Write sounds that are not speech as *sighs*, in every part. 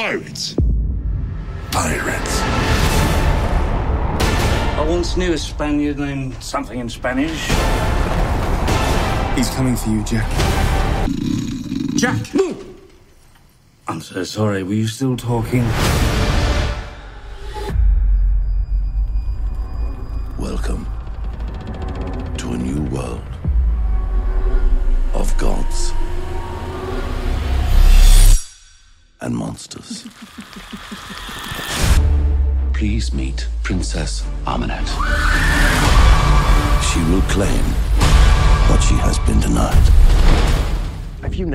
Pirates. Pirates. I once knew a Spaniard named something in Spanish. He's coming for you, Jack. Jack! Move! I'm so sorry, were you still talking?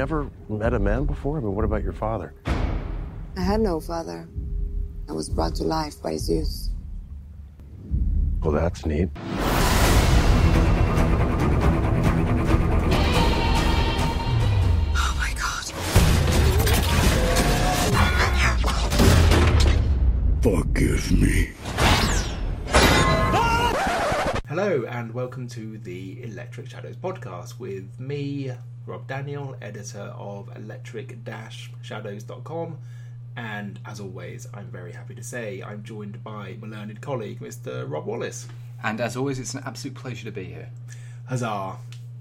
Never met a man before? I mean, what about your father? I had no father. I was brought to life by Zeus. Well, that's neat. Oh my god. Forgive me. Hello, and welcome to the Electric Shadows podcast with me, Rob Daniel, editor of electric shadows.com. And as always, I'm very happy to say I'm joined by my learned colleague, Mr. Rob Wallis. And as always, it's an absolute pleasure to be here. Huzzah!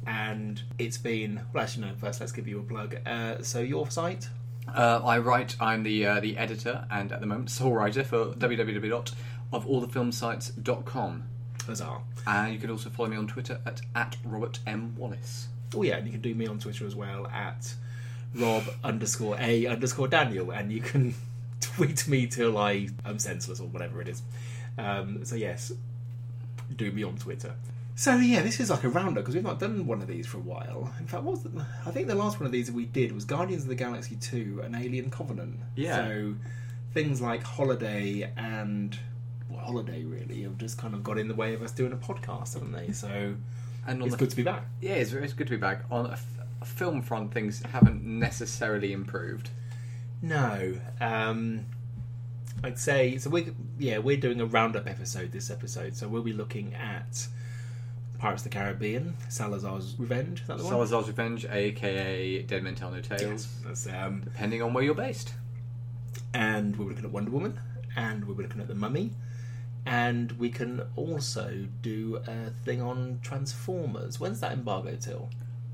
And it's been, well, actually, no, first let's give you a plug. Uh, so, your site? Uh, I write. I'm the uh, the editor and at the moment sole writer for www.ofallthefilmsites.com. Huzzah. And you can also follow me on Twitter at at Robert M Wallis. Oh, yeah, and you can do me on Twitter as well at Rob underscore A underscore Daniel, and you can *laughs* tweet me till I am senseless or whatever it is. Um, so yes, do me on Twitter. So yeah, this is like a roundup because we've not done one of these for a while. In fact, what was the, I think the last one of these we did was Guardians of the Galaxy Two and Alien Covenant. Yeah. So things like Holiday and well, Holiday really have just kind of got in the way of us doing a podcast, haven't they? So And it's the, good to be back. Yeah, it's, it's good to be back. On a, f- a film front, things haven't necessarily improved. No, um, I'd say so. we're yeah, we're doing a roundup episode this episode, so we'll be looking at Pirates of the Caribbean, Salazar's Revenge. Is that the one? Salazar's Revenge, aka Dead Men Tell No Tales, Yes, that's, um, depending on where you're based. and we were looking at Wonder Woman, and we were looking at The Mummy, and we can also do a thing on Transformers. When's that embargo till?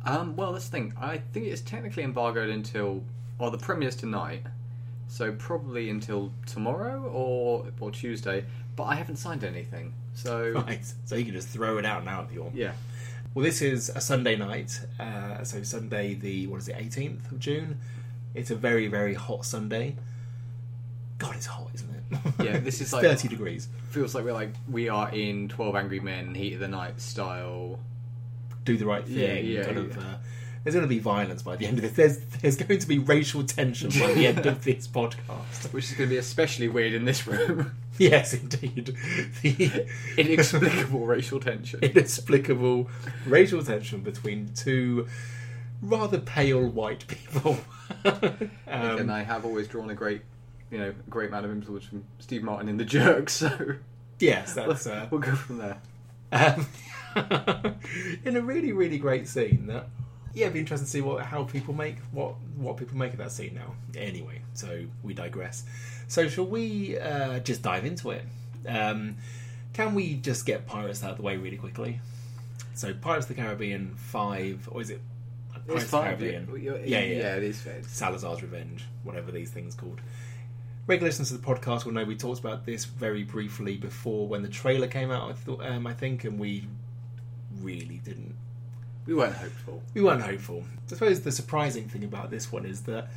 Um, well, this thing, I think it's technically embargoed until, well, the premiere's tonight, so probably until tomorrow or or Tuesday. But I haven't signed anything, so *laughs* Right, so you can just throw it out now if you want. yeah. Well, this is a Sunday night, uh, so Sunday the what is it, eighteenth of June. It's a very very hot Sunday. God, it's hot, isn't it? Yeah, *laughs* this is like- thirty degrees. Feels like we're like we are in Twelve Angry Men, Heat of the Night style. Do the right thing. Yeah, yeah, kind of. Uh, there's going to be violence by the end of this. There's there's going to be racial tension by the end of *laughs* this podcast. Which is going to be especially weird in this room. *laughs* Yes, indeed. The Inexplicable racial tension. inexplicable racial tension between two rather pale white people. um, and I have always drawn a great, you know, a great amount of influence from Steve Martin in The Jerk, so yes, that's. Uh, we'll go from there. um, *laughs* in a really really great scene that yeah it'd be interesting to see what how people make what what people make of that scene now anyway so we digress so shall we uh, just dive into it um, can we just get pirates out of the way really quickly so pirates of the caribbean 5 or is it Pirates of the five, Caribbean? yeah. yeah, yeah, Yeah, it is fair. Salazar's Revenge, whatever these things called. Regular listeners to the podcast will know we talked about this very briefly before when the trailer came out. I thought, um, I think, and we really didn't. We weren't hopeful. We weren't hopeful. I suppose the surprising thing about this one is that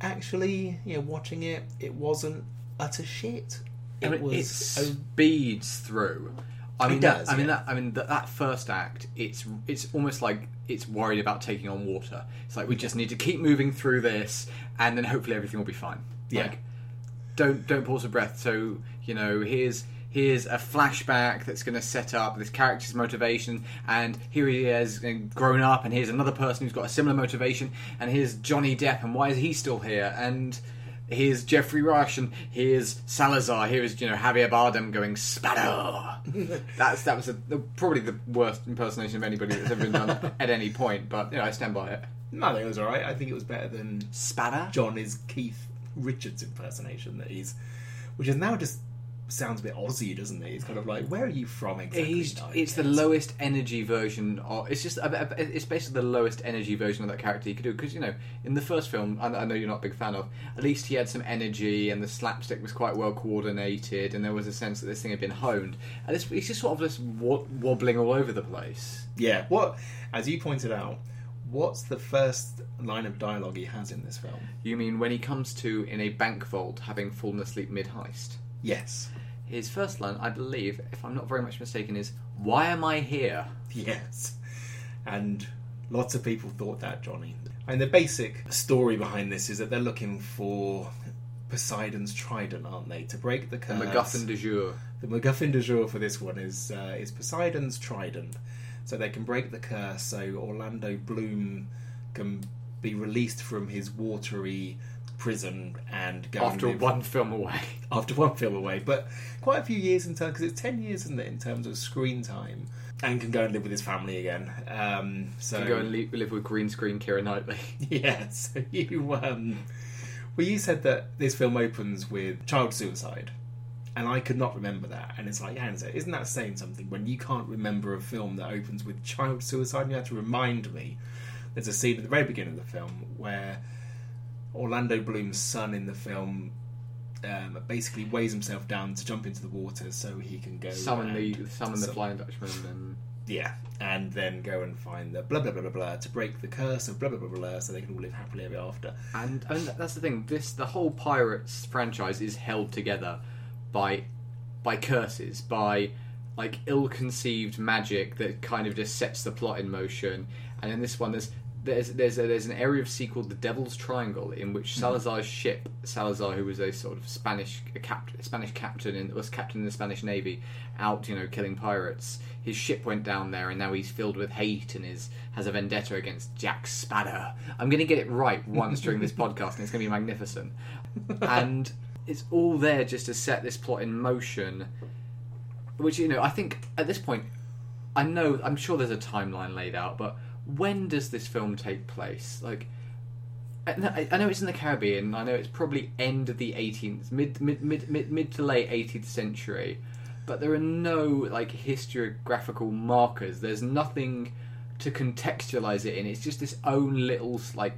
actually, you know, watching it, it wasn't utter shit. It I mean, was. it speeds through. I It mean, does, that, I mean that. I mean that, that first act. It's it's almost like it's worried about taking on water. It's like we just need to keep moving through this, and then hopefully everything will be fine. Yeah. Like, don't don't pause for breath. So you know, here's here's a flashback that's going to set up this character's motivation, and here he is grown up, and here's another person who's got a similar motivation, and here's Johnny Depp, and why is he still here? And here's Geoffrey Rush, and here's Salazar. Here is you know Javier Bardem going spatter. *laughs* that's that was a, probably the worst impersonation of anybody that's ever been done *laughs* at any point, but you know I stand by it. no, I think it was alright. I think it was better than Spatter. John is Keith Richards impersonation that he's, which is now just sounds a bit Aussie, doesn't it? It's kind of like, where are you from exactly? He's, it's the lowest energy version of it's just it's basically the lowest energy version of that character you could do because you know in the first film I, I know you're not a big fan of at least he had some energy and the slapstick was quite well coordinated and there was a sense that this thing had been honed and this, he's just sort of just wobbling all over the place Yeah. What, as you pointed out, what's the first line of dialogue he has in this film? you mean when he comes to in a bank vault having fallen asleep mid heist Yes. his first line I believe if I'm not very much mistaken is why am I here Yes. And lots of people thought that, Johnny. And the basic story behind this is that they're looking for Poseidon's trident, aren't they, to break the curse. the. MacGuffin de jour The MacGuffin du jour for this one is uh, is Poseidon's trident, so they can break the curse. So Orlando Bloom can be released from his watery prison and go after and one film away *laughs* after one film away, but quite a few years in terms because it's ten years, isn't it, in terms of screen time, and can go and live with his family again. Um, so to go and li- live with green screen Keira Knightley *laughs* yeah, so you um, well, you said that this film opens with child suicide, and I could not remember that. And it's like, yeah, isn't that saying something when you can't remember a film that opens with child suicide? And you have to remind me. There's a scene at the very beginning of the film where Orlando Bloom's son in the film um, basically weighs himself down to jump into the water so he can go summon the summon the Flying Dutchman and yeah, and then go and find the blah blah blah blah blah to break the curse of blah blah blah blah, blah so they can all live happily ever after. and and that's the thing. This the whole Pirates franchise is held together by by curses, by like ill-conceived magic that kind of just sets the plot in motion. And in this one, there's there's there's a, there's an area of sea called the Devil's Triangle in which hmm. Salazar's ship, Salazar, who was a sort of Spanish a cap, Spanish captain and was captain in the Spanish Navy, out you know killing pirates. His ship went down there, and now he's filled with hate and is has a vendetta against Jack Sparrow. I'm going to get it right once during this *laughs* podcast, and it's going to be magnificent. *laughs* And it's all there just to set this plot in motion. Which you know, I think at this point, I know I'm sure there's a timeline laid out, but when does this film take place? Like, I know it's in the Caribbean. I know it's probably end of the 18th, mid mid mid mid, mid to late 18th century, but there are no like historiographical markers. There's nothing to contextualize it in. It's just this own little like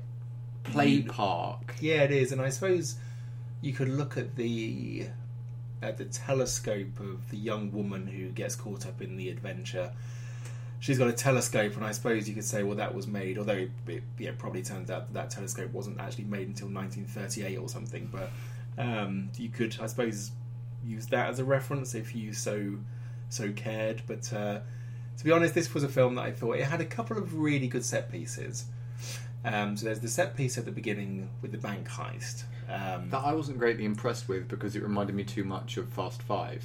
play park. Yeah, it is, and I suppose you could look at the at the telescope of the young woman who gets caught up in the adventure. She's got a telescope, and I suppose you could say, well, that was made. Although it, it yeah, probably turns out that, that telescope wasn't actually made until 1938 or something. But um, you could, I suppose, use that as a reference if you so so cared. But uh, to be honest, this was a film that I thought it had a couple of really good set pieces. Um, so there's the set piece at the beginning with the bank heist. Um, That I wasn't greatly impressed with because it reminded me too much of Fast Five.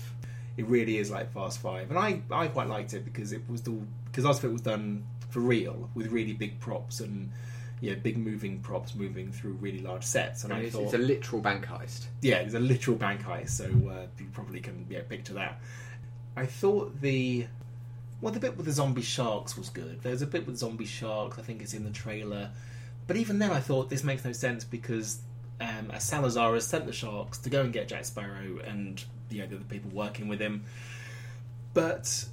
it really is like Fast Five, and I, I quite liked it because it was the because lots of it was done for real with really big props and yeah, big moving props moving through really large sets. And I I it's, thought, it's a literal bank heist. yeah, it's a literal bank heist, so uh, you probably can yeah picture that. I thought the well, the bit with the zombie sharks was good. There's a bit with zombie sharks. I think it's in the trailer, but even then, I thought this makes no sense because um, as Salazar has sent the sharks to go and get Jack Sparrow and you know the other people working with him, but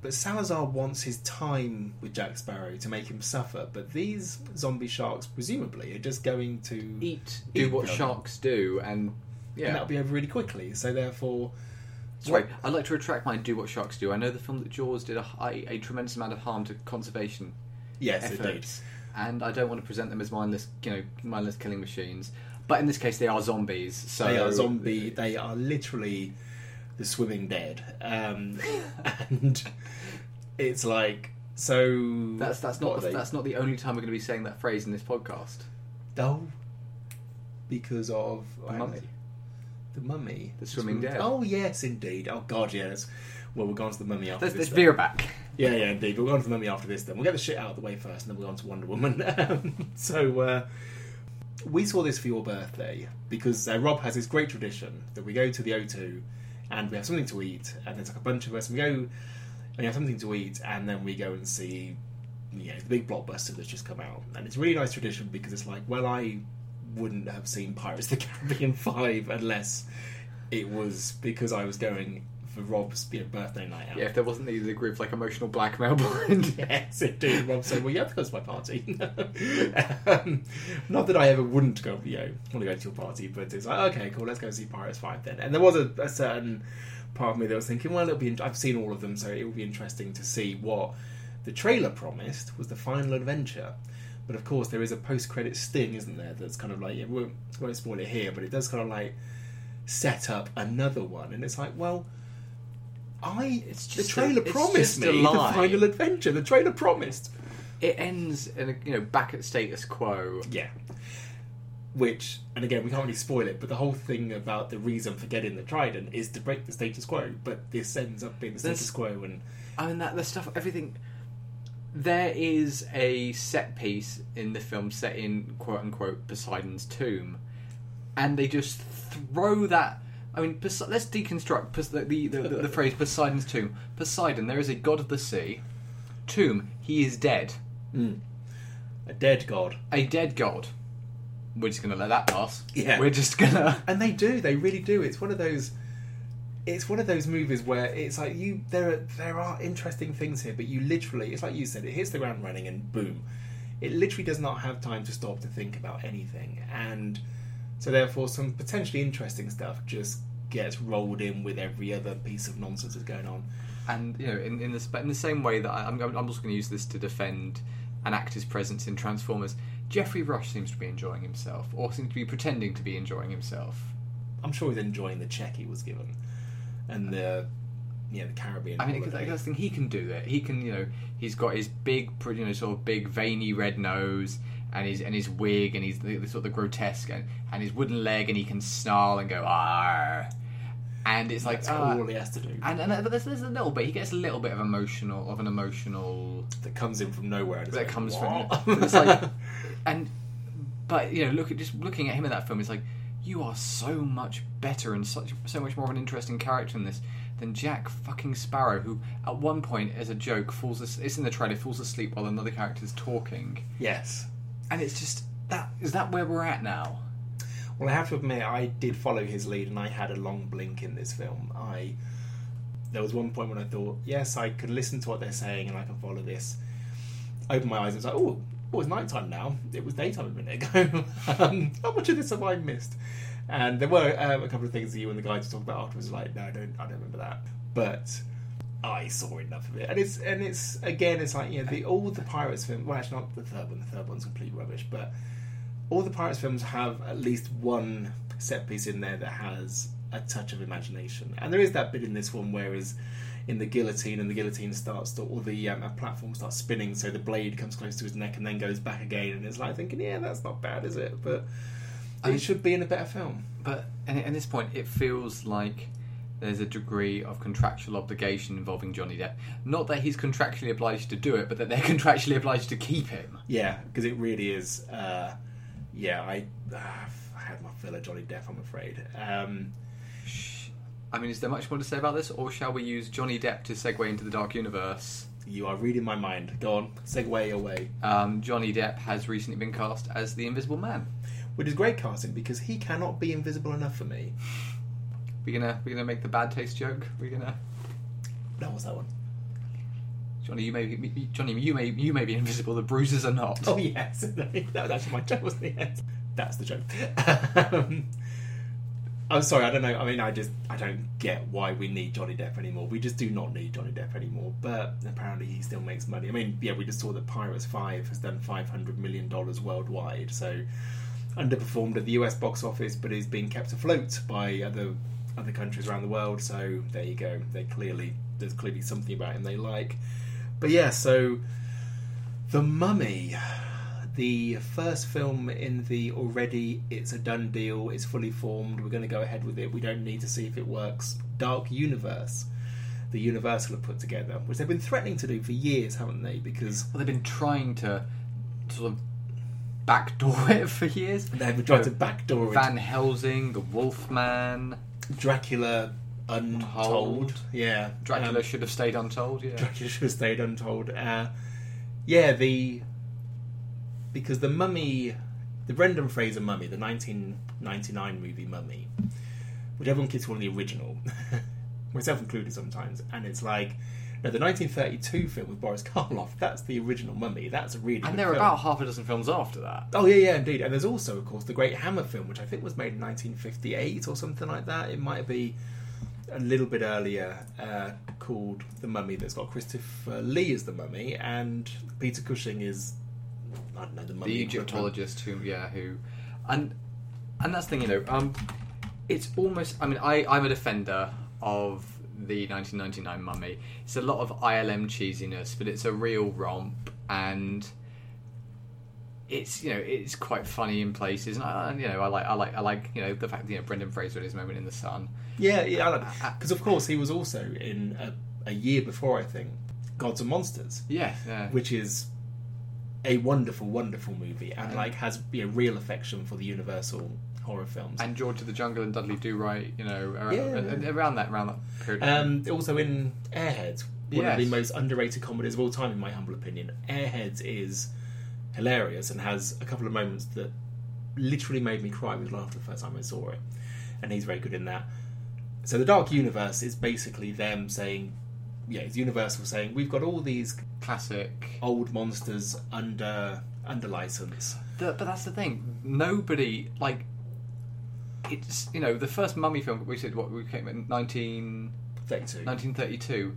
but Salazar wants his time with Jack Sparrow to make him suffer. But these zombie sharks, presumably, are just going to Eat, do Eat what them. sharks do, and yeah. and that'll be over really quickly. So therefore, Sorry, I'd like to retract my "Do What Sharks Do." I know the film that Jaws did a, a, a tremendous amount of harm to conservation yes, indeed. efforts, and I don't want to present them as mindless, you know, mindless killing machines. But in this case, they are zombies. So They are zombie. They are literally the swimming dead, um, *laughs* and it's like so. That's that's not the, that's not the only time we're going to be saying that phrase in this podcast. Oh, because of The mummy. The mummy. The swimming dead. Oh yes, indeed. Oh god, yes. Well, we'll go on to the mummy after Let's, this. let's veer back. Yeah, yeah, indeed. We'll go on to the mummy after this. Then we'll get the shit out of the way first, and then we'll go on to Wonder Woman. *laughs* So uh, we saw this for your birthday because uh, Rob has this great tradition that we go to the O2 and we have something to eat, and there's like a bunch of us, and we go and we have something to eat, and then we go and see you know the big blockbuster that's just come out, and it's a really nice tradition because it's like, well, I wouldn't have seen Pirates of the Caribbean *laughs* five unless it was because I was going for Rob's you know, birthday night out. Yeah, if there wasn't the degree of like emotional blackmail *laughs* behind it. Yes, indeed. Rob said, "Well, you have to go to my party." *laughs* um, not that I ever wouldn't go, you know, want to go to your party, but it's like, okay, cool, let's go see Pirates Five then. And there was a, a certain part of me that was thinking, well, it'll be. I've seen all of them, so it will be interesting to see what the trailer promised was the final adventure. But of course, there is a post-credit sting, isn't there? That's kind of like, yeah, we won't, we won't spoil it here, but it does kind of like set up another one, and it's like, well. I It's the just a- trailer it's promised just me the final adventure. The trailer promised. It ends in a, you know back at status quo. Yeah. Which, and again, we can't really spoil it, but the whole thing about the reason for getting the trident is to break the status quo. But this ends up being the status There's- quo, and I mean that the stuff, everything. There is a set piece in the film set in quote unquote Poseidon's tomb, and they just throw that. I mean, Pos- let's deconstruct Pos- the, the, the, the phrase Poseidon's tomb. Poseidon, there is a god of the sea. Tomb, he is dead. Hmm. a dead god. A dead god. We're just going to let that pass. Yeah. We're just going *laughs* to. And they do, they really do. It's one of those. It's one of those movies where it's like you there are there are interesting things here, but you literally it's like you said, it hits the ground running and boom. It literally does not have time to stop to think about anything. And so therefore some potentially interesting stuff just gets rolled in with every other piece of nonsense that's going on. and you know, in in the in the same way that I, I'm I'm also going to use this to defend an actor's presence in Transformers. Geoffrey Rush seems to be enjoying himself, or seems to be pretending to be enjoying himself. I'm sure he's enjoying the check he was given. And the yeah, the Caribbean. I mean, because that's the thing he can do it. He can, you know, he's got his big, you know, sort of big veiny red nose. And his and his wig and he's the, the sort of the grotesque and, and his wooden leg and he can snarl and go ah, and it's like that's ah. all he has to do. and and but there's, there's a little bit he gets a little bit of emotional of an emotional that comes in from nowhere. And that like, comes "What?" from *laughs* it's like *laughs* and but you know look at just looking at him in that film it's like you are so much better and such so much more of an interesting character in this than Jack fucking Sparrow who at one point as a joke falls as- it's in the trailer falls asleep while another character's talking yes. And it's just that is that where we're at now Well, I have to admit, I did follow his lead, and I had a long blink in this film. I there was one point when I thought, yes, I could listen to what they're saying, and I can follow this. Open my eyes and was like, oh, oh, it's night time now. It was daytime a minute ago. *laughs* um, how much of this have I missed? And there were um, a couple of things that you and the guys talked about afterwards. Like, no, I don't, I don't remember that. But I saw enough of it, and it's and it's again, it's like you know, the all the pirates film. Well, actually, not the third one. The third one's complete rubbish, but all the Pirates films have at least one set piece in there that has a touch of imagination, and there is that bit in this one whereas in the guillotine and the guillotine starts to, or the um, a platform starts spinning, so the blade comes close to his neck and then goes back again, and it's like thinking, yeah, that's not bad, is it? But it should be in a better film. But and at this point, it feels like there's a degree of contractual obligation involving Johnny Depp. Not that he's contractually obliged to do it, but that they're *laughs* contractually obliged to keep him. Yeah, because it really is. Uh, yeah, I, uh, I had my fill of Johnny Depp, I'm afraid. Um, I mean, is there much more to say about this, or shall we use Johnny Depp to segue into the Dark Universe? you are reading my mind. Go on, segue away. Um, Johnny Depp has recently been cast as the Invisible Man. Which is great casting because he cannot be invisible enough for me. We're gonna we're gonna make the bad taste joke. We're gonna No, what's that one? Johnny, you may be, Johnny, you may you may be invisible. The bruises are not. Oh yes, *laughs* that was actually my joke, wasn't it? Yes. That's the joke. *laughs* um, I'm sorry, I don't know. I mean, I just I don't get why we need Johnny Depp anymore. We just do not need Johnny Depp anymore. But apparently, he still makes money. I mean, yeah, we just saw that Pirates Five has done 500 million dollars worldwide, so underperformed at the US box office, but is being kept afloat by other other countries around the world. So there you go. They clearly there's clearly something about him they like. But yeah, so the Mummy, the first film in the already it's a done deal, it's fully formed, we're going to go ahead with it, we don't need to see if it works. Dark Universe, the Universal have put together, which they've been threatening to do for years, haven't they? Because Well, they've been trying to sort of backdoor *laughs* it for years. they've been trying to backdoor it. Van Helsing, the Wolfman, Dracula Untold. Told. Yeah. Dracula Um, should have stayed untold. Yeah. Dracula should have stayed untold. Uh, yeah, the because the mummy, the Brendan Fraser Mummy, the 1999 movie Mummy, which everyone keeps calling the original, *laughs* myself included sometimes, and it's like. No, the 1932 film with Boris Karloff, that's the original Mummy. That's a really And good there are film. about half a dozen films after that. Oh yeah, yeah, indeed. And there's also, of course, the Great Hammer film, which I think was made in 1958 or something like that. It might be a little bit earlier, uh, called The Mummy. That's got Christopher Lee as the Mummy, and Peter Cushing is I don't know the Mummy. the. Egyptologist who yeah who and and that's the thing you know um it's almost I mean I I'm a defender of the 1999 Mummy it's a lot of ILM cheesiness but it's a real romp and it's you know it's quite funny in places and I, you know I like I like I like you know the fact that you know Brendan Fraser at his moment in the sun Yeah, yeah. Because uh, uh, of course he was also in a, a year before, I think, Gods and Monsters. yeah yeah which is a wonderful, wonderful movie, and like has you know, real affection for the Universal horror films. and George of the Jungle and Dudley Do Right you know around, Yeah. around that around that period um, also in Airheads, one of the most underrated comedies of all time, in my humble opinion. Airheads is hilarious and has a couple of moments that literally made me cry with laughter the first time I saw it, and he's very good in that. So the Dark Universe is basically them saying, yeah, it's Universal saying we've got all these classic old monsters under under license. The, but that's the thing. Nobody like it's you know the first Mummy film we said what we came in 19, 1932.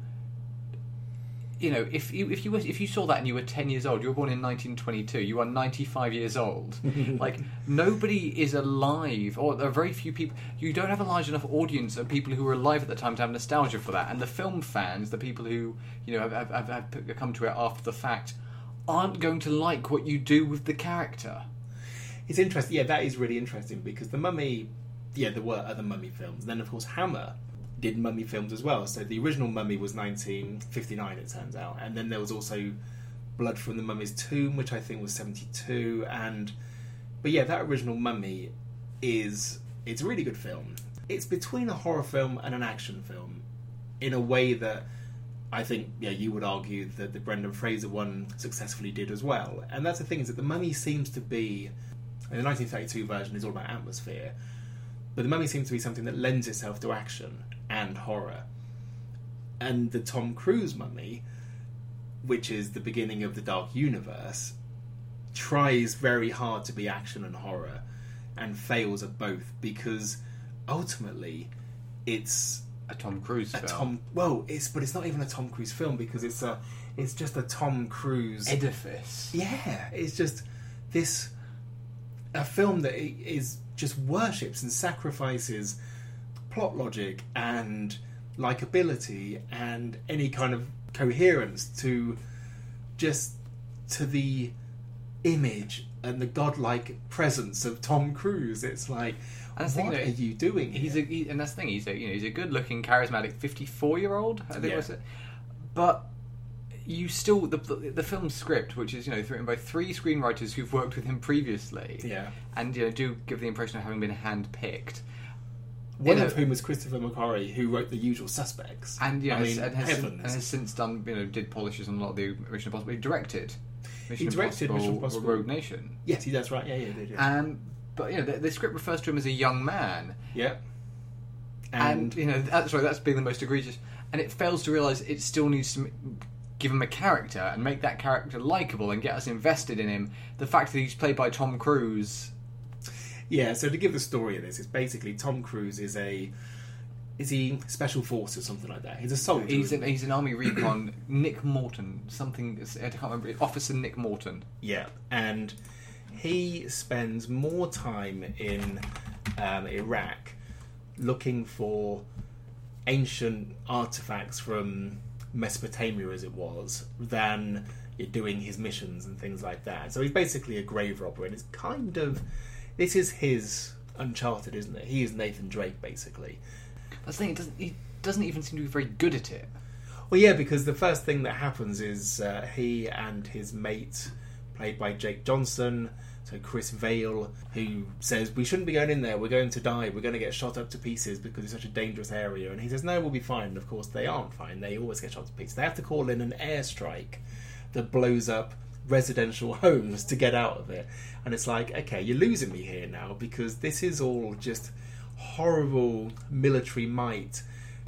You know, if you if you were, if you saw that and you were ten years old, you were born in 1922. You are 95 years old. *laughs* like nobody is alive, or there are very few people. You don't have a large enough audience of people who were alive at the time to have nostalgia for that. And the film fans, the people who you know have, have, have, have come to it after the fact, aren't going to like what you do with the character. It's interesting. Yeah, that is really interesting because the Mummy. Yeah, there were other Mummy films. Then, of course, Hammer did Mummy films as well. So the original Mummy was 1959, it turns out, and then there was also Blood from the Mummy's Tomb, which I think was 72. And but yeah, that original Mummy is it's a really good film. It's between a horror film and an action film, in a way that I think yeah you would argue that the Brendan Fraser one successfully did as well. And that's the thing is that the Mummy seems to be and the 1932 version is all about atmosphere, but the Mummy seems to be something that lends itself to action and horror. And the Tom Cruise Mummy, which is the beginning of the Dark Universe, tries very hard to be action and horror, and fails at both because ultimately it's A Tom Cruise a film. Tom. Well, it's but it's not even a Tom Cruise film because it's a it's just a Tom Cruise edifice. yeah, it's just this a film that is just worships and sacrifices plot logic and likability and any kind of coherence to just to the image and the godlike presence of Tom Cruise. It's like, And that's the thing, what are you doing? He's here? a, he, and that's the thing. He's a, you know, he's a good-looking, charismatic, fifty-four-year-old. I think Yeah. was it. But you still the, the film script, which is you know written by three screenwriters who've worked with him previously, Yeah. and you know do give the impression of having been hand-picked. One you know- of whom was Christopher McQuarrie, who wrote The Usual Suspects. And yeah, I mean, and, has, and has since done you know did polishes on a lot of the Mission Impossible. He directed Mission directed Impossible, Mission Impossible. Rogue Nation. yes, he does right. Yeah, yeah, they do. Um, but you know the, the script refers to him as a young man, yeah. and, And, you know that's right. That's being the most egregious, and it fails to realize it still needs to give him a character and make that character likable and get us invested in him. The fact that he's played by Tom Cruise, yeah, so to give the story of this, it's basically Tom Cruise is a is he special force or something like that? He's a soldier. he's an, he's an army recon. *clears throat* Nick Morton, something I can't remember. Officer Nick Morton. Yeah, and he spends more time in um, Iraq looking for ancient artifacts from Mesopotamia, as it was, than doing his missions and things like that. So he's basically a grave robber, and it's kind of this is his Uncharted, isn't it? He is Nathan Drake, basically. That's the thing. It doesn't, he doesn't even seem to be very good at it. Well, yeah, because the first thing that happens is uh, he and his mate, played by Jake Johnson, so Chris Vail, who says, We shouldn't be going in there, we're going to die, we're going to get shot up to pieces because it's such a dangerous area. And he says, No, we'll be fine. And of course, they aren't fine, they always get shot to pieces. They have to call in an airstrike that blows up residential *laughs* homes to get out of it. And it's like, okay, you're losing me here now because this is all just horrible military might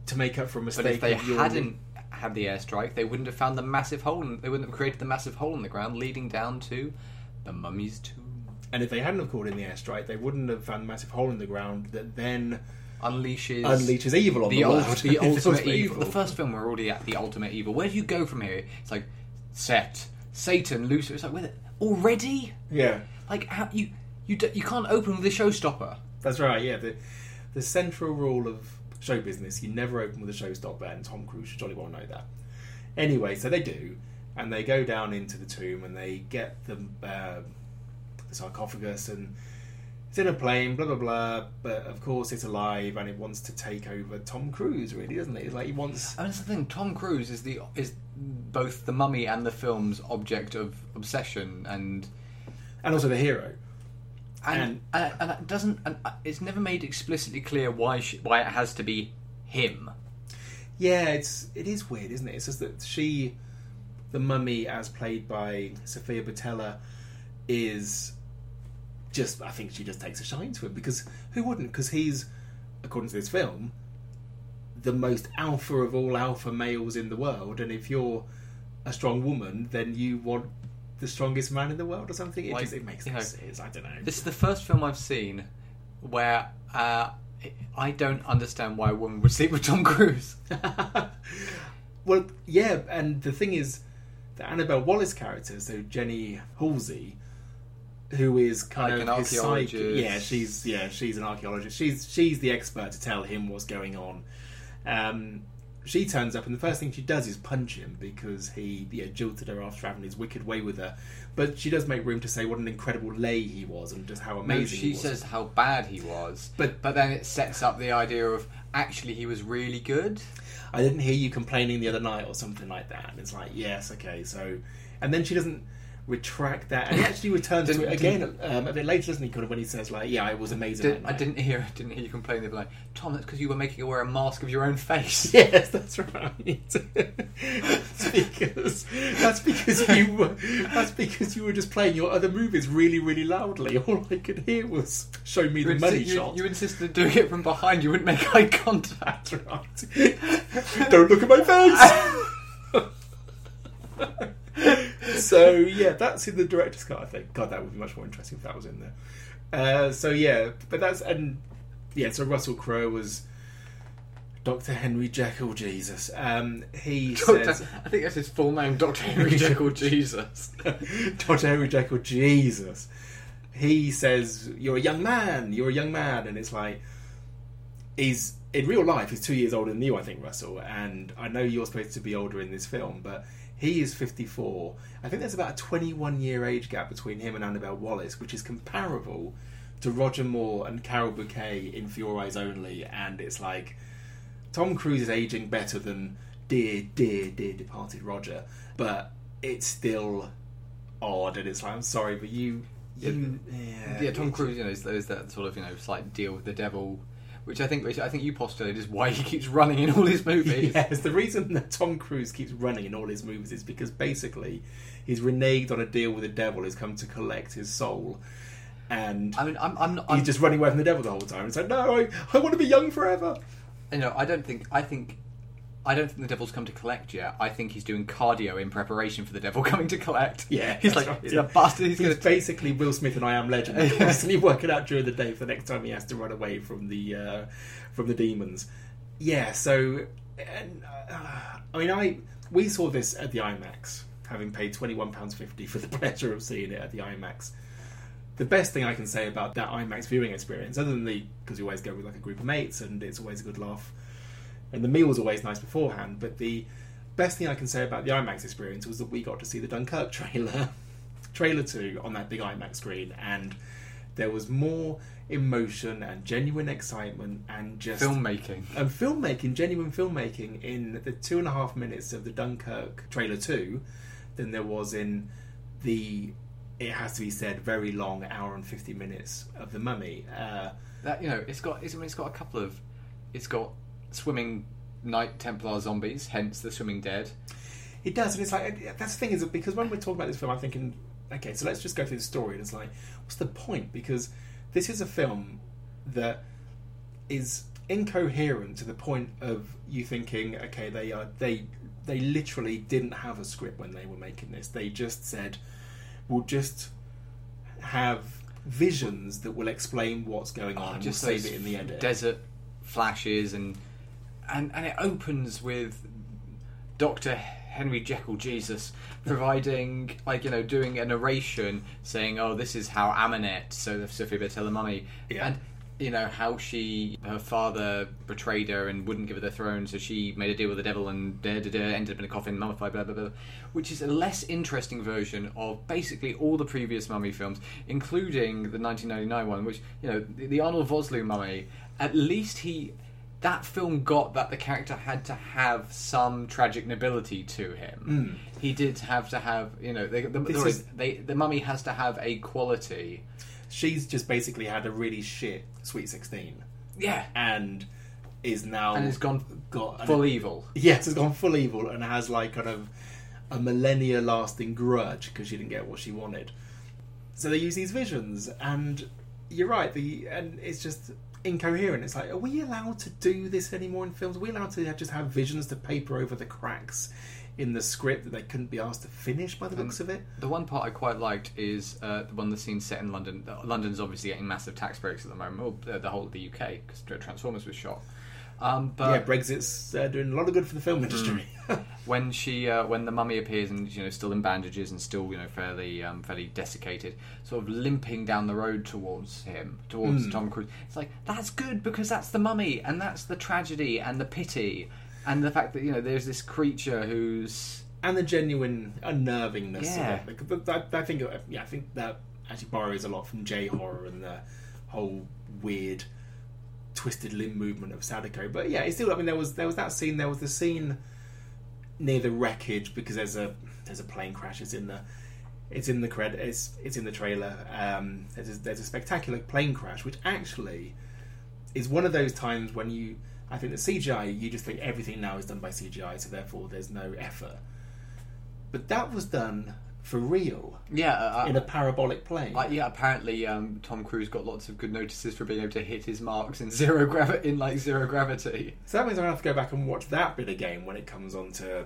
to make up for a mistake. But if they hadn't had the airstrike, they wouldn't have found the massive hole. In, they wouldn't have created the massive hole in the ground leading down to the mummy's tomb. And if they hadn't have called in the airstrike, they wouldn't have found a massive hole in the ground that then Unleashes unleashes evil on the, the, ult- world. the *laughs* ultimate very evil. The first film we're already at the ultimate evil. Where do you go from here? It's like Set, Satan, Lucifer. It's like where the- already. Yeah, Like how you you d- you can't open with a showstopper. that's right. Yeah, the the central rule of show business: you never open with a showstopper, and Tom Cruise should jolly well know that. Anyway, so they do, and they go down into the tomb and they get the uh, the sarcophagus and. It's in a plane, blah blah blah, but of course it's alive and it wants to take over Tom Cruise, really, doesn't it? It's like he wants I mean, that's the thing. Tom Cruise is the is both the mummy and the film's object of obsession, and and also the hero. and and, and it doesn't. And it's never made explicitly clear why she, why it has to be him. Yeah, it's it is weird, isn't it? It's just that she, the mummy, as played by Sofia Boutella, is just. I think she just takes a shine to him because who wouldn't? Because he's, according to this film, the most alpha of all alpha males in the world, and if you're a strong woman, then you want the strongest man in the world or something. It Like, just it makes no sense. I don't know. This is the first film I've seen where uh, I don't understand why a woman would sleep with Tom Cruise. *laughs* Well, yeah, and the thing is, the Annabelle Wallis character, so Jenny Halsey, who is kind Like of an his psych- yeah, she's yeah, she's an archaeologist. She's she's the expert to tell him what's going on. Um, she turns up, and the first thing she does is punch him because he yeah, jilted her after having his wicked way with her. But she does make room to say what an incredible lay he was, and just how No, amazing. she he was. says how bad he was, But- but then it sets up the idea of actually he was really good. I didn't hear you complaining the other night or something like that. And it's like, yes, okay, so. And then she doesn't retract that. And he actually returns to it again um, a bit later, doesn't he? Kind of when he says, like, yeah, it was amazing. Did, I didn't hear didn't hear you complain. They'd be like, Tom, that's because you were making her wear a mask of your own face. *laughs* Yes, that's right. *laughs* that's because that's because you were that's because you were just playing your other movies really, really loudly. All I could hear was "Show me You, the money insi- you- shot." you insisted on doing it from behind. You wouldn't make *laughs* eye contact. Right. Don't look at my face. *laughs* so yeah, that's in the director's cut. I think. God, that would be much more interesting if that was in there. Uh, so yeah, but that's and yeah. So Russell Crowe was Doctor Henry Jekyll. Jesus. Um, he says I think that's his full name, Doctor Henry Jekyll *laughs* Jesus. Dr. Henry Jekyll, Jesus. He says, You're a young man, you're a young man. And it's like, he's, in real life, he's two years older than you, I think, Russell. And I know you're supposed to be older in this film, but he is 54. I think there's about a 21 year age gap between him and Annabelle Wallis, which is comparable to Roger Moore and Carole Bouquet in For Your Eyes Only. And it's like, Tom Cruise is aging better than dear, dear, dear departed Roger, but it's still odd, and it's like I'm sorry, but you, you, yeah, yeah, Tom Cruise, you know, is, is that sort of you know slight deal with the devil, which I think which I think you postulated is why he keeps running in all his *laughs* movies. Yes, the reason that Tom Cruise keeps running in all his movies is because basically he's reneged on a deal with the devil, has come to collect his soul, and I mean, I'm, I'm, not- I'm he's just running away from the devil the whole time. It's like, no, I, I want to be young forever. you know, I don't think I think I don't think the devil's come to collect yet. I think he's doing cardio in preparation for the devil *laughs* coming to collect. Yeah, he's like right, he's yeah. a bastard. He's He's gonna basically Will Smith and I Am Legend, He's *laughs* constantly working out during the day for the next time he has to run away from the uh, from the demons. Yeah, so and, uh, I mean, I we saw this at the IMAX, having paid twenty one pounds fifty for the *laughs* pleasure of seeing it at the IMAX. The best thing I can say about that IMAX viewing experience, other than the because you always go with like a group of mates and it's always a good laugh, and the meal was always nice beforehand, but the best thing I can say about the IMAX experience was that we got to see the Dunkirk *laughs* trailer, trailer two on that big IMAX screen, and there was more emotion and genuine excitement and just filmmaking. and filmmaking, genuine filmmaking in the two and a half minutes of the Dunkirk trailer two than there was in the it has to be said very long hour and fifty minutes of the Mummy. Uh, That you know, it's got it's, I mean, it's got a couple of it's got swimming Knight Templar zombies, hence the swimming dead. It does, and it's like that's the thing is that because when we're talking about this film, I'm thinking, okay, so let's just go through the story, and it's like, what's the point? Because this is a film that is incoherent to the point of you thinking, okay, they are they they literally didn't have a script when they were making this. They just said, we'll just have visions that will explain what's going on. Oh, and just we'll save it in the edit. desert flashes and and and it opens with Doctor Henry Jekyll Jesus providing like you know doing a narration saying oh this is how Ahmanet so the Sofia Boutella mummy Yeah. and you know how she her father betrayed her and wouldn't give her the throne so she made a deal with the devil and da, da, da, ended up in a coffin mummified blah blah blah which is a less interesting version of basically all the previous mummy films including the 1999 one which you know the, the Arnold Vosloo mummy at least he that film got that the character had to have some tragic nobility to him. Hmm. He did have to have, you know, they, the. Sorry, is- they, the mummy has to have a quality. She's just basically had a really shit Sweet Sixteen, Yeah, and is now and has gone got full evil. Yes, has gone full evil and has like kind of a millennia lasting grudge because she didn't get what she wanted. So they use these visions, and you're right. The and it's just incoherent. It's like, are we allowed to do this anymore in films? Are we allowed to just have visions to paper over the cracks in the script that they couldn't be asked to finish by the looks of it? The one part I quite liked is uh, the one the scene set in London. London's obviously getting massive tax breaks at the moment, or uh, the whole of the UK because Transformers was shot. Um, but yeah, Brexit's uh, doing a lot of good for the film industry. *laughs* when she uh, when the mummy appears and you know still in bandages and still you know fairly um, fairly desiccated, sort of limping down the road towards him, towards Tom Cruise. It's like that's good because that's the mummy and that's the tragedy and the pity and the fact that you know there's this creature who's and the genuine unnervingness Yeah. of it. Like, I, I think, yeah, I think that actually borrows a lot from J horror and the whole weird, twisted limb movement of Sadako. But yeah, it's still. I mean, there was there was that scene. There was the scene near the wreckage because there's a there's a plane crash. It's in the it's in the credit. It's it's in the trailer. Um, there's a, there's a spectacular plane crash, which actually is one of those times when you. I think the CGI, you just think everything now is done by CGI, so therefore there's no effort. But that was done for real yeah uh, in a parabolic plane. uh, yeah apparently um, Tom Cruise got lots of good notices for being able to hit his marks in *laughs* zero gravity in like zero gravity. So that means I'm gonna have to go back and watch that bit again when it comes onto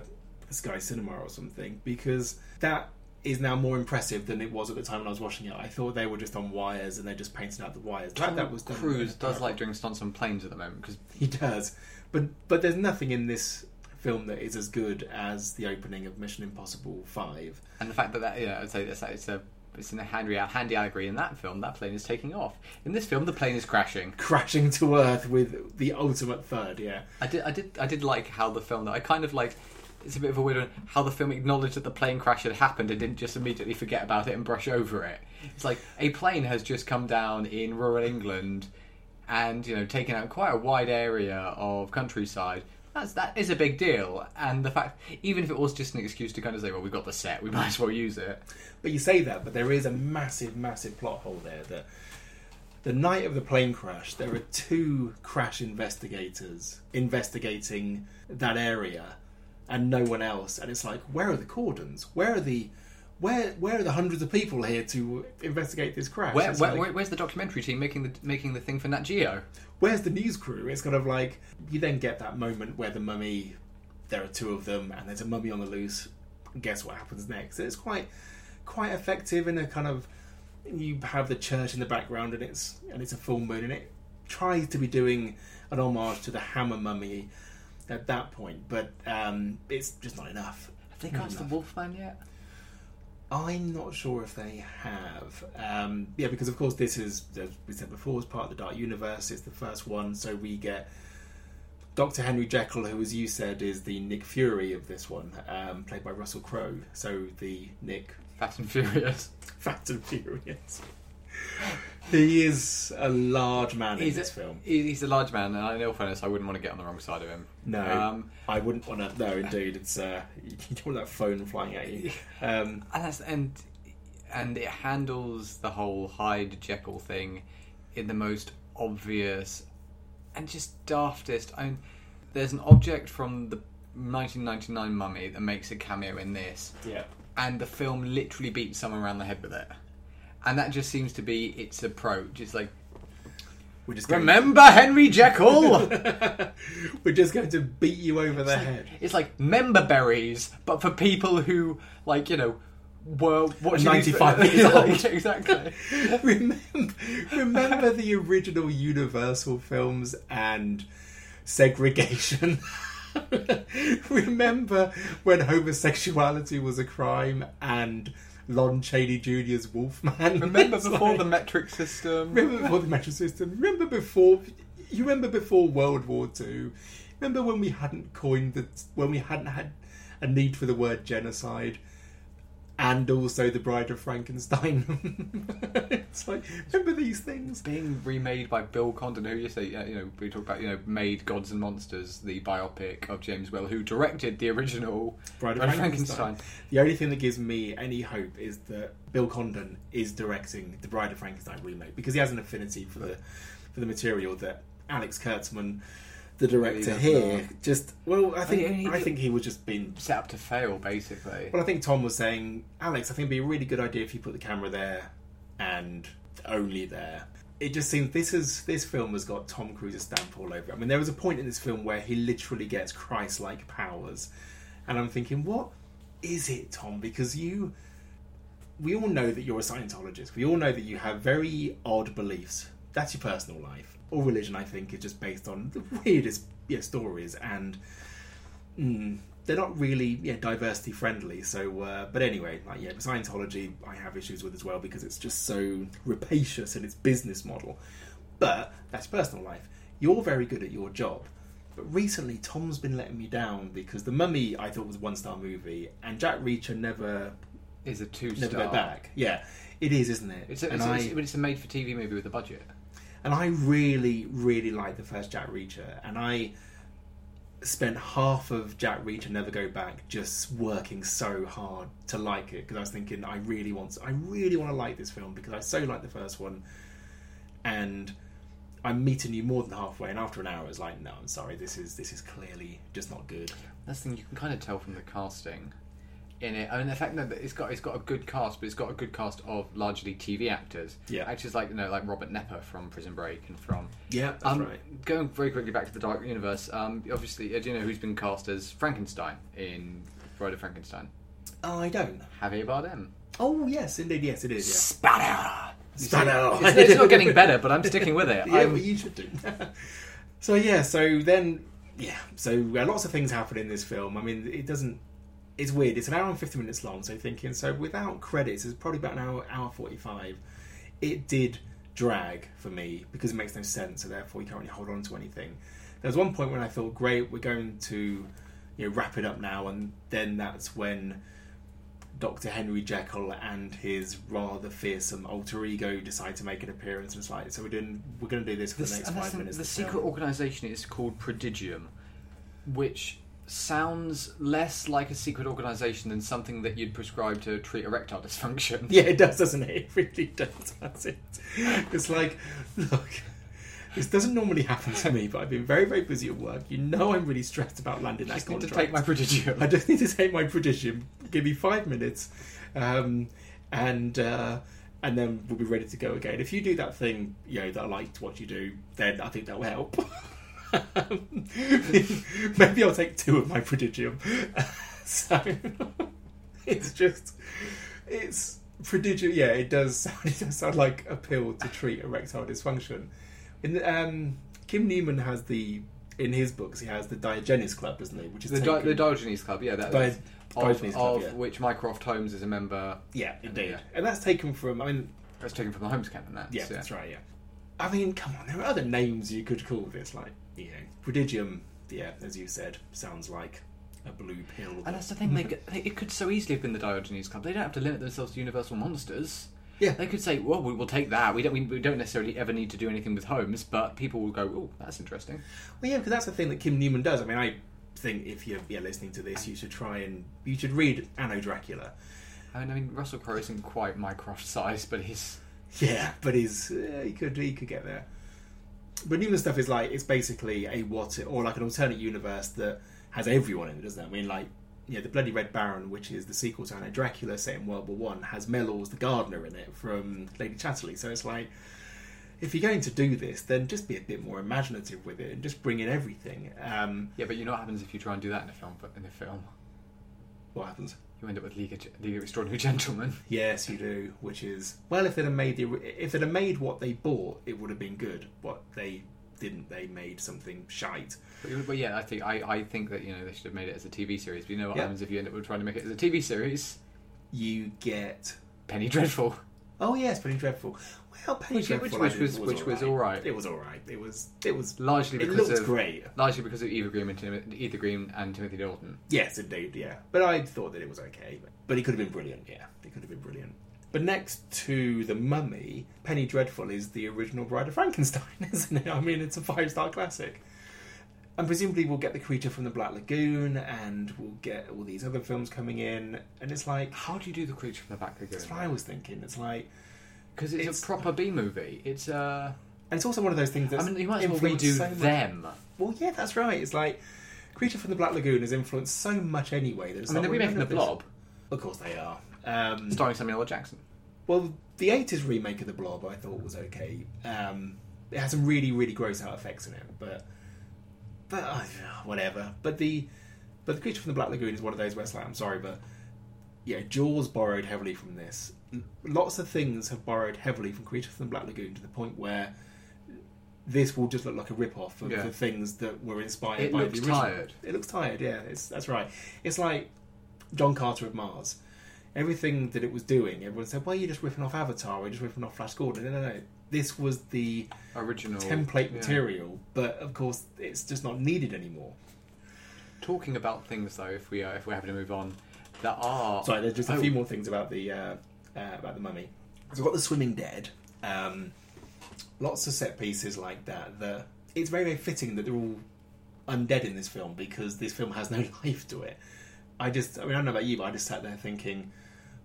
Sky Cinema or something because that is now more impressive than it was at the time when I was watching it. I thought they were just on wires and they just painted out the wires. That, Tom that was done Cruise a does like doing stunts on planes at the moment because he does, but but there's nothing in this film that is as good as the opening of Mission Impossible Five. And the fact that that, yeah, I'd say it's, it's a it's in a handy handy allegory in that film. That plane is taking off. In this film, the plane is crashing. Crashing to earth with the ultimate third, yeah. I did I did I did like how the film. Though I kind of like. It's a bit of a weird one. How the film acknowledged that the plane crash had happened and didn't just immediately forget about it and brush over it. It's like a plane has just come down in rural England, and you know taken out quite a wide area of countryside. That's that is a big deal. And the fact, even if it was just an excuse to kind of say, "Well, we've got the set, we *laughs* might as well use it." But you say that, but there is a massive, massive plot hole there. That the night of the plane crash, there are two crash investigators investigating that area, and no one else. And it's like, where are the cordons? Where are the where where are the hundreds of people here to investigate this crash? Where, where, like, where- where's the documentary team making the making the thing for Nat Geo? Where's the news crew? It's kind of like you then get that moment where the mummy, there are two of them, and there's a mummy on the loose. Guess what happens next? It's quite quite effective in a kind of you have the church in the background and it's and it's a full moon and it tries to be doing an homage to the Hammer mummy at that point, but um, it's just not enough. Have they cast the. Wolfman yet? I'm not sure if they have. Um, yeah, because of course this is, as we said before, is part of the Dark Universe. It's the first one, so we get Doctor Henry Jekyll, who, as you said, is the Nick Fury of this one, um, played by Russell Crowe. So the Nick Fast and Furious. *laughs* Fast and Furious. He is a large man in He's this a, film. He's a large man, and in all fairness, I wouldn't want to get on the wrong side of him. No, Um, I wouldn't want to. No, indeed, it's uh, *laughs* you don't want that phone flying at you. Um, and that's, and and it handles the whole Hyde Jekyll thing in the most obvious and just daftest. I mean, there's an object from the 1999 Mummy that makes a cameo in this, Yeah. and the film literally beats someone around the head with it. And that just seems to be its approach. It's like, We're just going, remember Henry Jekyll? *laughs* we're just going to beat you over the head. it's like member berries, but for people who, like, you know, were watching these- 95 years *laughs* old. exactly. *laughs* remember, remember the original Universal films and segregation. remember when homosexuality was a crime and Lon Chaney Jr.'s Wolfman. Remember *laughs* It's before like- the metric system? Remember before the metric system. Remember before. You remember before World War Two. Remember when we hadn't coined the when we hadn't had a need for the word genocide, and also the Bride of Frankenstein. *laughs* it's like remember these things. being remade by Bill Condon, who you say, you know, we talk about, you know, made Gods and Monsters, the biopic of James Whale, who directed the original Bride of Frankenstein. The only thing that gives me any hope is that Bill Condon is directing the Bride of Frankenstein remake because he has an affinity for the for the material that Alex Kurtzman, the director here, just well, I think he- he- I think he was just being Set up to fail, basically. Well, I think Tom was saying, Alex, I think it'd be a really good idea if you put the camera there and only there. It just seems this is this film has got Tom Cruise's stamp all over it. I mean, there was a point in this film where he literally gets Christ-like powers, and I'm thinking, what is it, Tom? Because you, we all know that you're a Scientologist. We all know that you have very odd beliefs. That's your personal life. All religion, I think, is just based on the weirdest yeah, stories and mm, they're not really yeah diversity friendly. So, uh, but anyway, like yeah, Scientology I have issues with as well because it's just so rapacious in its business model. But that's personal life. You're very good at your job. But recently, Tom's been letting me down because The Mummy I thought was a one star movie, and Jack Reacher never Is a two never star. go back. Yeah, it is, isn't it? It's a, it's, a, I it's, it's a made for TV movie with a budget. And I really, really liked the first Jack Reacher, and I spent half of Jack Reacher Never Go Back just working so hard to like it because I was thinking I really want, I really want to like this film because I so like the first one, and I'm meeting you more than halfway, and after an hour, it's like, no, I'm sorry, this is this is clearly just not good. That's the thing you can kind of tell from the casting in it. I mean, the fact that it's got it's got a good cast, but it's got a good cast of largely TV actors. Yeah. actors like you know like Robert Knepper from Prison Break and from. Yeah, that's um, right. Going very quickly back to the Dark Universe. Um, obviously, uh, do you know who's been cast as Frankenstein in Bride of Frankenstein? I don't. Javier Bardem. Oh yes, indeed, yes, it is. Yeah. Spanner. Spanner. It's, it's not getting better, but I'm sticking with it. *laughs* yeah, I'm- but you should do. *laughs* so yeah, so then yeah, so uh, lots of things happen in this film. I mean, it doesn't. It's weird. It's an hour and fifty minutes long. So thinking, so without credits, it's probably about an hour, hour forty-five. It did drag for me because it makes no sense. So therefore, you can't really hold on to anything. There was one point when I thought, great, we're going to you know wrap it up now, and then that's when. Dr. Henry Jekyll and his rather fearsome alter ego decide to make an appearance. And it's like, so we're doing, we're going to do this for the, The, next five the, minutes. the film. secret organisation is called Prodigium, which sounds less like a secret organisation than something that you'd prescribe to treat erectile dysfunction. *laughs* Yeah, it does, doesn't it? It really does. That's it. It's like, look, this doesn't normally happen to me, but I've been very, very busy at work. You know, I'm really stressed about landing I that just need to contract. take my Prodigium. I just need to take my prodigium. Give me five minutes, um, and uh, and then we'll be ready to go again. If you do that thing, you know that I liked what you do, then I think that will help. *laughs* *laughs* Maybe I'll take two of my prodigium. *laughs* so it's just it's prodigium. Yeah, it does. Sound, *laughs* it does sound like a pill to treat erectile dysfunction. In the, um, Kim Newman has the in his books he has the Diogenes Club, doesn't he? Which is The, Di- the Diogenes Club, yeah, that, Di- of, Diogenes Club, of yeah. which Mycroft Holmes is a member. Yeah, indeed. Yeah. And that's taken from, I mean, That's taken from the Holmes canon. That's, yeah, that's right, yeah. I mean, come on, there are other names you could call this, like, you know, Prodigium, yeah, as you said, sounds like a blue pill. And that's the thing; they, could- it could so easily have been the Diogenes Club. They don't have to limit themselves to Universal monsters. Yeah. they could say, "Well, we will take that. We don't. We, we don't necessarily ever need to do anything with Holmes, but people will go, oh, that's interesting." Well, yeah, because that's the thing that Kim Newman does. I mean, I think if you're yeah, listening to this, you should try and, you should read Anno Dracula. I mean, I mean Russell Crowe isn't quite Mycroft size, but he's Yeah, but he's, uh, he could, he could get there. But Newman stuff is like, it's basically a what, or like an alternate universe that has everyone in it, doesn't it? I mean, like, you know, the Bloody Red Baron, which is the sequel to Anno Dracula set in World War One, has Mellors the gardener in it from Lady Chatterley. So it's like, if you're going to do this, then just be a bit more imaginative with it and just bring in everything. Um, Yeah, but you know what happens if you try and do that in a film? But in a film, what happens? You end up with League of, League of Extraordinary *laughs* Gentlemen. Yes, you do. Which is well, if they'd have made the if they'd have made what they bought, it would have been good. What they didn't, they made something shite. But, but yeah, I think I, I think that you know they should have made it as a TV series. But you know what Yeah. happens if you end up trying to make it as a TV series? You get Penny Dreadful. oh yes, Penny Dreadful. Well, Penny Which- which I was- which was alright. It was all right. It was it was Largely It because of great. largely because of Eva Green and Tim, Eva Green and Timothy Dalton. Yes, indeed, yeah. But I thought that it was okay. But he could have been brilliant, yeah. He could have been brilliant. But next to The Mummy, Penny Dreadful is the original Bride of Frankenstein, *laughs* isn't it? I mean, it's a five star classic. And presumably we'll get The Creature from the Black Lagoon and we'll get all these other films coming in. And it's like, How do you do the creature from the Black Lagoon? that's what I was thinking. It's like, Because it's, It's- a proper B movie. It's uh, and it's also one of those things that's I mean, you might as well influenced redo so much- them. Well, yeah, that's right. It's like Creature from the Black Lagoon has influenced so much anyway. That it's I mean, they're remaking the of Blob, Of course they are. Um, starring Samuel L. Jackson. Well, the 80s remake of The Blob I thought was okay. Um, it had some really, really gross out effects in it, but but uh, whatever. But the but the Creature from the Black Lagoon is one of those where it's like, I'm sorry, but yeah, Jaws borrowed heavily from this. Lots of things have borrowed heavily from Creature from the Black Lagoon to the point where this will just look like a rip-off of Yeah. the things that were inspired It by looks the original. tired. It looks tired, yeah. It's, that's right. It's like John Carter of Mars. Everything that it was doing, everyone said, "Well, you're just ripping off Avatar, or you're just ripping off Flash Gordon." No, no, no. This was the Original template yeah. material, but of course, it's just not needed anymore. Talking about things though, if we uh, if we're having to move on, that are Sorry, there's just a Oh. few more things about the uh, uh, about the mummy. So we've got the swimming dead. Um, lots of set pieces like that. That it's very very fitting that they're all undead in this film because this film has no *laughs* life to it. I just, I mean, I don't know about you, but I just sat there thinking,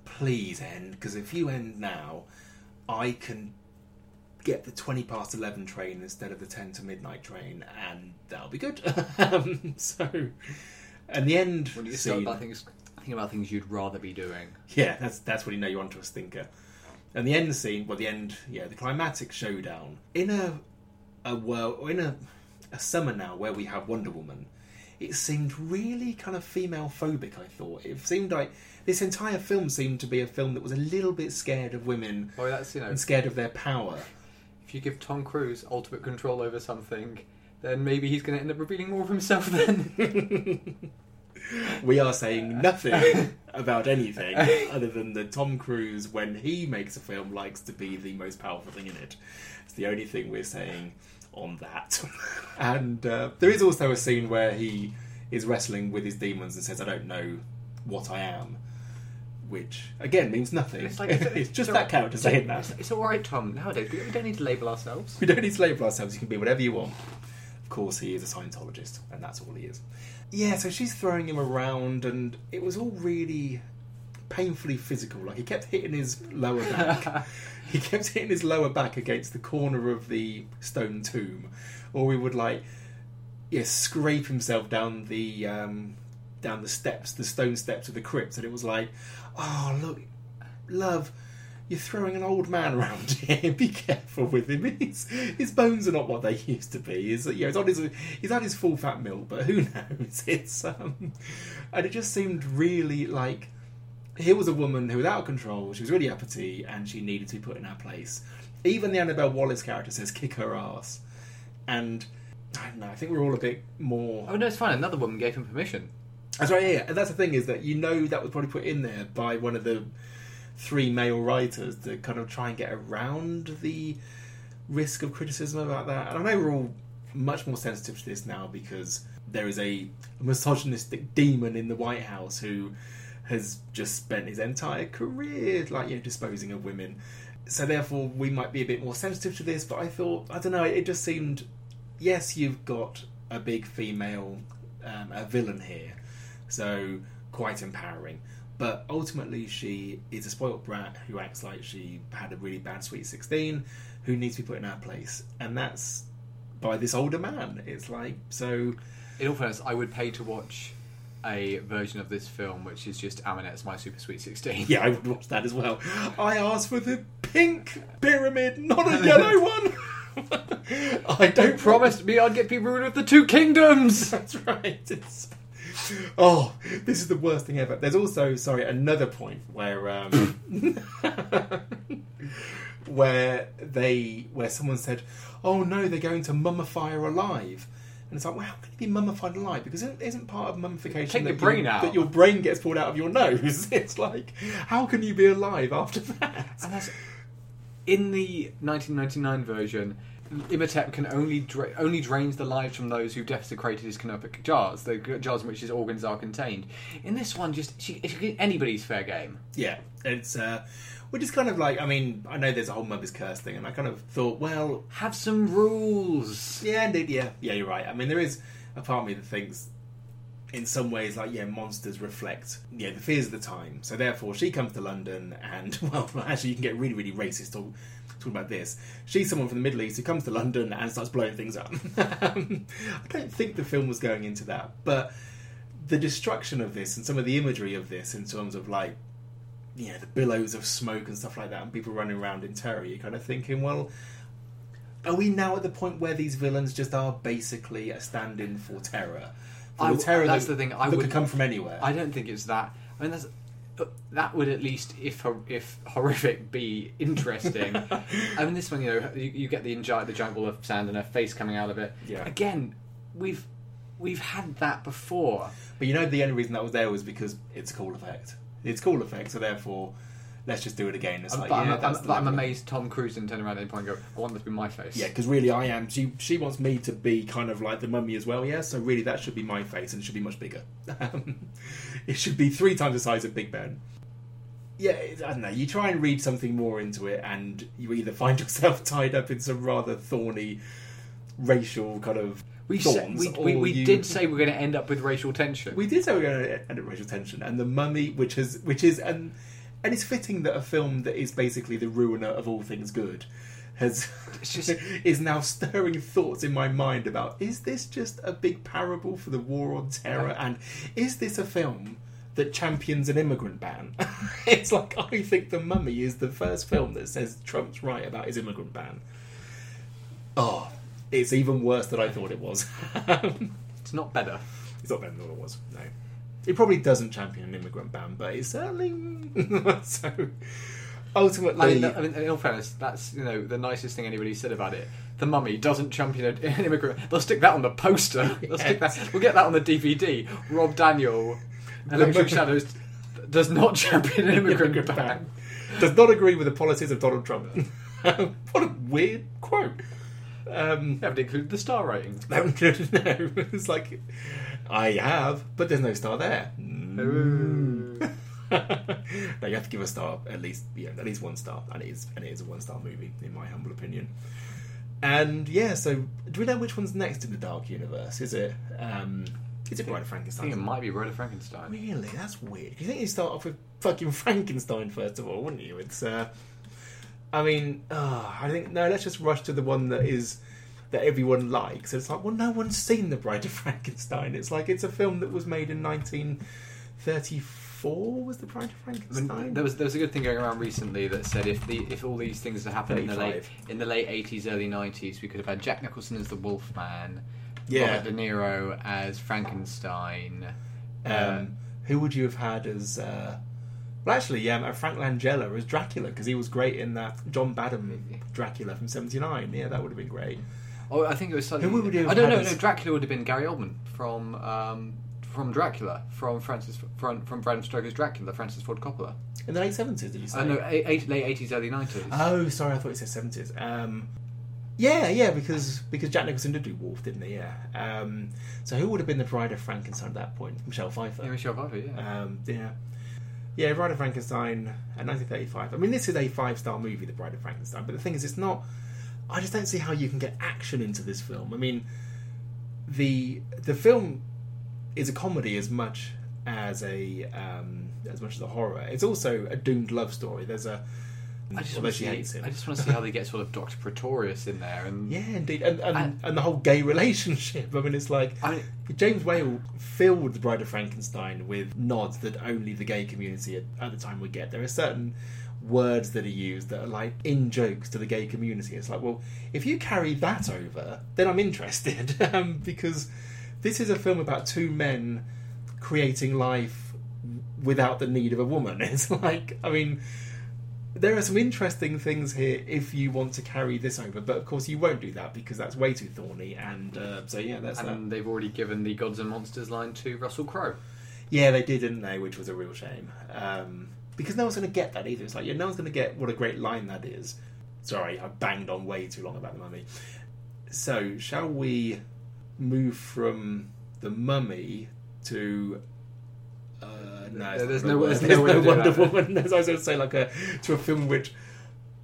please end because if you end now, I can get the 20 past 11 train instead of the 10 to midnight train and that'll be good *laughs* um, so and the end when you start scene about things, think about things you'd rather be doing. yeah that's that's when you know you're onto a stinker and the end scene well the end yeah the climatic showdown in a a world or in a a summer now where we have Wonder Woman it seemed really kind of female phobic I thought it seemed like this entire film seemed to be a film that was a little bit scared of women Well, that's you know, and scared of their power if you give Tom Cruise ultimate control over something, then maybe he's going to end up revealing more of himself. Then *laughs* we are saying nothing about anything other than that Tom Cruise, when he makes a film, likes to be the most powerful thing in it. It's the only thing we're saying on that. *laughs* and uh, there is also a scene where he is wrestling with his demons and says, "I don't know what I am," which again means nothing. It's It's, like- *laughs* it's- just it's that character saying that. it's, it's all right, Tom. Nowadays we we don't need to label ourselves. We don't need to label ourselves. You can be whatever you want. Of course, he is a Scientologist, and that's all he is. Yeah, so she's throwing him around, and it was all really painfully physical. Like he kept hitting his lower back. *laughs* he kept hitting his lower back against the corner of the stone tomb, or he would like, yeah, scrape himself down the um, down the steps, the stone steps of the crypt, and it was like, oh look, love, you're throwing an old man around here. *laughs* Be careful with him. His, his bones are not what they used to be. He's, you know, he's on his he's had his full fat milk, but who *laughs* knows? It's um, and it just seemed really like here was a woman who was out of control. She was really uppity, and she needed to be put in her place. Even the Annabelle Wallis character says, "Kick her ass," and I don't know. I think we're all a bit more. Oh no, it's fine. Another woman gave him permission. That's right, yeah. And that's the thing is that you know that was probably put in there by one of the three male writers to kind of try and get around the risk of criticism about that. And I know we're all much more sensitive to this now because there is a misogynistic demon in the White House who has just spent his entire career like you know disposing of women. So therefore we might be a bit more sensitive to this, but I thought I don't know, it just seemed yes, you've got a big female um, a villain here, so quite empowering. But ultimately, she is a spoilt brat who acts like she had a really bad sweet sixteen, who needs to be put in her place, and that's by this older man. It's like so. In all fairness, I would pay to watch a version of this film which is just Ahmanet's My Super Sweet Sixteen. Yeah, I would watch that as well. I asked for the pink pyramid, not a yellow *laughs* one. *laughs* I don't Promised me I'd get people rid of the two kingdoms. *laughs* That's right. It's... *laughs* Oh, this is the worst thing ever. There's also, sorry, another point where um, *laughs* where they where someone said, "Oh no, they're going to mummify her alive." And it's like, well, how can you be mummified alive? Because isn't, isn't part of mummification that, your brain out. that your brain gets pulled out of your nose? *laughs* It's like, how can you be alive after that? And that's in the 1999 version. Imhotep can only dra- only drains the lives from those who desecrated his canopic jars, the jars in which his organs are contained. In this one, just she, anybody's fair game. Yeah, it's uh, which is kind of like, I mean, I know there's a whole mother's curse thing, and I kind of thought, well, Have some rules. Yeah, indeed. Yeah, yeah, you're right. I mean, there is a part of me that thinks, in some ways, like yeah, monsters reflect yeah the fears of the time. So therefore, she comes to London, and *laughs* well, actually, you can get really, really racist talk, talking about this. She's someone from the Middle East who comes to London and starts blowing things up. *laughs* I don't think the film was going into that, but the destruction of this and some of the imagery of this in terms of like you know the billows of smoke and stuff like that and people running around in terror you're kind of thinking well are we now at the point where these villains just are basically a stand-in for terror for I the terror that's that, the thing, I that could wouldn't- come from anywhere I don't think it's that. I mean, that's, that would at least, if if horrific, be interesting. *laughs* I mean, this one, you know, you, you get the giant, the giant ball of sand and her face coming out of it. Yeah. Again, we've we've had that before. but you know the only reason that was there was because it's a cool effect it's a cool effect so therefore let's just do it again it's like but yeah I'm, that's I'm, I'm amazed Tom Cruise didn't turn around at any point and go, "I want this to be my face." Yeah, because really I am. She she wants me to be kind of like the mummy as well. Yeah, so really that should be my face and it should be much bigger. *laughs* It should be three times the size of Big Ben. Yeah, I don't know. You try and read something more into it, and you either find *laughs* yourself tied up in some rather thorny racial kind of we said, thorns, we, we, we you- did say we're going to end up with racial tension. we did say we we're going to end up with racial tension, and the mummy, which has, which is, and and it's fitting that a film that is basically the ruiner of all things good, has just- *laughs* is now stirring thoughts in my mind about is this just a big parable for the war on terror, and is this a film? That champions an immigrant ban. *laughs* it's like I think the Mummy is the first film that says Trump's right about his immigrant ban. Oh, it's even worse than I thought it was. *laughs* it's not better. It's not better than what it was. No, it probably doesn't champion an immigrant ban, but it's certainly *laughs* so. Ultimately, I mean, I mean, in all fairness, that's you know the nicest thing anybody said about it. The Mummy doesn't champion *laughs* an immigrant. They'll stick that on the poster. *laughs* They'll stick that. We'll get that on the DVD. Rob Daniel, Electric Shadows, does not champion an immigrant ban. does not agree with the policies of Donald Trump. what a weird quote. Um, Haven't included the star rating. no, no, it's like I have, but there's no star there. Mm. no, you have to give a star at least, yeah, at least one star, and it is, and it is a one-star movie in my humble opinion. And yeah, so do we know which one's next in the Dark Universe? Is it, um, is it Bride of I Frankenstein? think it might be Bride of Frankenstein. Really, that's weird. You think you start off with fucking Frankenstein first of all, wouldn't you? It's, uh, I mean, uh, I think no. Let's just rush to the one that is that everyone likes. It's like, well, no one's seen The Bride of Frankenstein. It's like it's a film that was made in 1934. Was The Bride of I mean, Frankenstein? there was there was a good thing going around recently that said if the if all these things had happened in the late in the late eighties early nineties we could have had Jack Nicholson as the Wolfman, Yeah. Robert De Niro as Frankenstein, um, who would you have had as? Uh, well, actually, yeah, uh, Frank Langella as Dracula because he was great in that John Badham Dracula from '79. Yeah, that would have been great. Oh, I think it was something. Who would I don't know. No, Dracula would have been Gary Oldman from um, from Dracula, from Francis from, from Bram Stoker's Dracula, Francis Ford Coppola. In the late seventies, did you say? Uh, no, eight, eight, late eighties, early nineties. Oh, sorry, I thought you said seventies. Um, yeah, yeah, because because Jack Nicholson did do Wolf, didn't he? Yeah. Um, so who would have been the Bride of Frankenstein at that point? Michelle Pfeiffer. yeah, Michelle Pfeiffer. Yeah. Um, yeah. Yeah, Bride of Frankenstein, uh, 1935. I mean, this is a five-star movie, The Bride of Frankenstein. But the thing is, it's not. I just don't see how you can get action into this film. I mean, the the film is a comedy as much as a um, as much as a horror. It's also a doomed love story. There's a I just although want to she see. hates him. I just want to see how they get sort of Doctor Pretorius in there, and *laughs* Yeah, indeed, and and, And- and the whole gay relationship. I mean, it's like I James Whale filled the Bride of Frankenstein with nods that only the gay community at, at the time would get. There are certain words that are used that are like in jokes to the gay community. It's like, well, if you carry that over, then I'm interested *laughs* um, because this is a film about two men creating life without the need of a woman. *laughs* It's like, I mean there are some interesting things here if you want to carry this over, but of course you won't do that because that's way too thorny. And uh, so yeah, that's that. and they've already given the Gods and Monsters line to Russell Crowe. Yeah, they did, didn't they? Which was a real shame um, because no one's going to get that either. It's like yeah, no one's going to get what a great line that is. Sorry, I banged on way too long about the mummy. So shall we move from the mummy to? Uh, no, There's no- the there's no to Wonder that. Woman. As I was going to say, like a to a film which,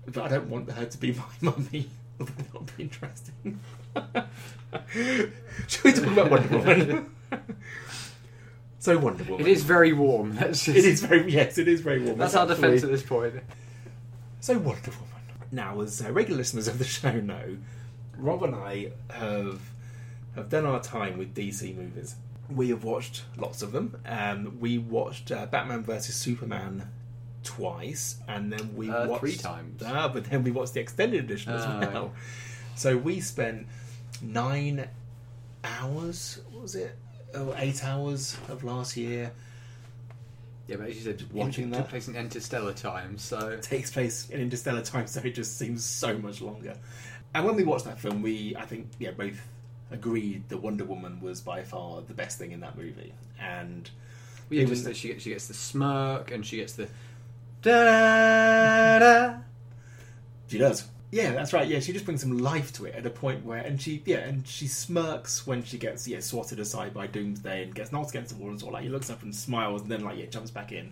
but I don't want her to be my *laughs* mummy. that would be interesting. *laughs* Should we talk about Wonder Woman? *laughs* so Wonder Woman. It is very warm. *laughs* That's just, It is very yes. It is very warm. That's our defence at this point. So Wonder Woman. Now, as uh, regular listeners of the show know, Rob and I have have done our time with DC movies. We have watched lots of them. Um, we watched uh, Batman vs Superman twice, and then we Uh, watched three times. Ah, but then we watched the extended edition as Ah, well. So we spent nine hours. What was it? Oh, eight hours of last year Yeah, but as you said, Watching that. took place in interstellar time, so takes place in interstellar time, so it just seems so much longer. And when we watched that film, we I think yeah both agreed that Wonder Woman was by far the best thing in that movie, and Well, yeah, just that she gets she gets the smirk and she gets the da da. she does. Yeah, that's right. Yeah, she just brings some life to it at a point where, and she, yeah, and she smirks when she gets, yeah, swatted aside by Doomsday and gets knocked against the wall and sort of like he looks up and smiles and then like yeah jumps back in.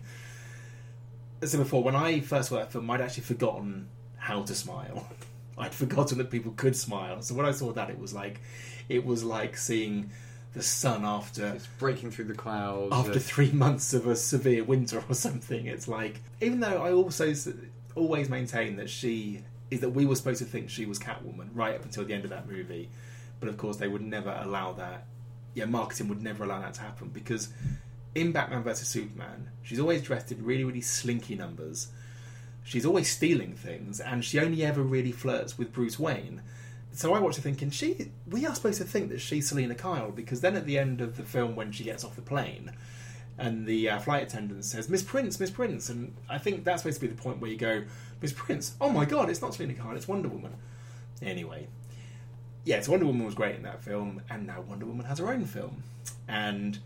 As I said before, when I first saw that film, I'd actually forgotten how to smile. *laughs* I'd forgotten that people could smile. So when I saw that, it was like, it was like seeing the sun after It's breaking through the clouds. after three *laughs* months of a severe winter or something. It's like, even though I also always maintain that she is that we were supposed to think she was Catwoman right up until the end of that movie, but of course they would never allow that. Yeah, marketing would never allow that to happen because in Batman vs Superman, she's always dressed in really, really slinky numbers. She's always stealing things, and she only ever really flirts with Bruce Wayne. So I watched her thinking, she. We are supposed to think that she's Selina Kyle because then at the end of the film, when she gets off the plane, and the uh, flight attendant says, "Miss Prince, Miss Prince," and I think that's supposed to be the point where you go, "Miss Prince, oh my God, it's not Selina Kyle, it's Wonder Woman." Anyway, yeah, so Wonder Woman was great in that film, and now Wonder Woman has her own film. And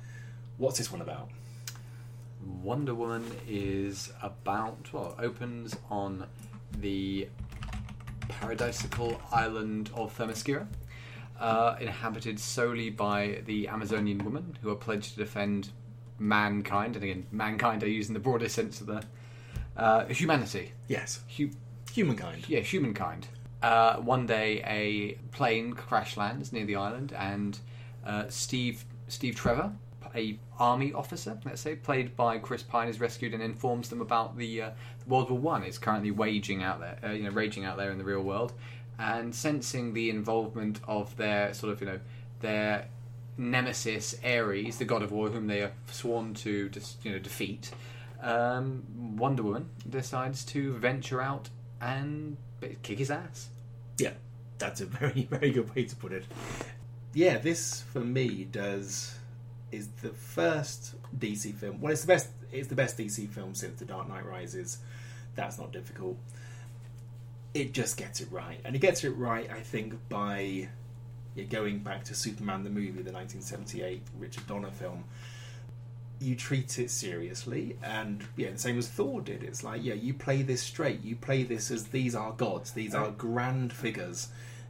what's this one about? Wonder Woman is about well, opens on the paradisical island of Themyscira, uh, inhabited solely by the Amazonian women who are pledged to defend mankind, and again, mankind are using the broader sense of the uh, humanity. Yes, Hu- humankind. yeah, humankind. Uh, one day, a plane crash lands near the island, and uh, Steve Steve Trevor, a army officer, let's say, played by Chris Pine, is rescued and informs them about the uh, World War One is currently waging out there, uh, you know, raging out there in the real world, and sensing the involvement of their sort of you know their nemesis Ares, the god of war, whom they are sworn to dis- you know defeat. Um, Wonder Woman decides to venture out and kick his ass. Yeah, that's a very, *laughs* very good way to put it. Yeah, this for me does is the first DC film. Well, it's the best. It's the best DC film since The Dark Knight Rises. That's not difficult. It just gets it right, and it gets it right. I think by yeah, going back to Superman the movie, the 1978 Richard Donner film. You treat it seriously, and yeah, the same as Thor did. It's like, yeah, you play this straight. You play this as these are gods. These are grand figures.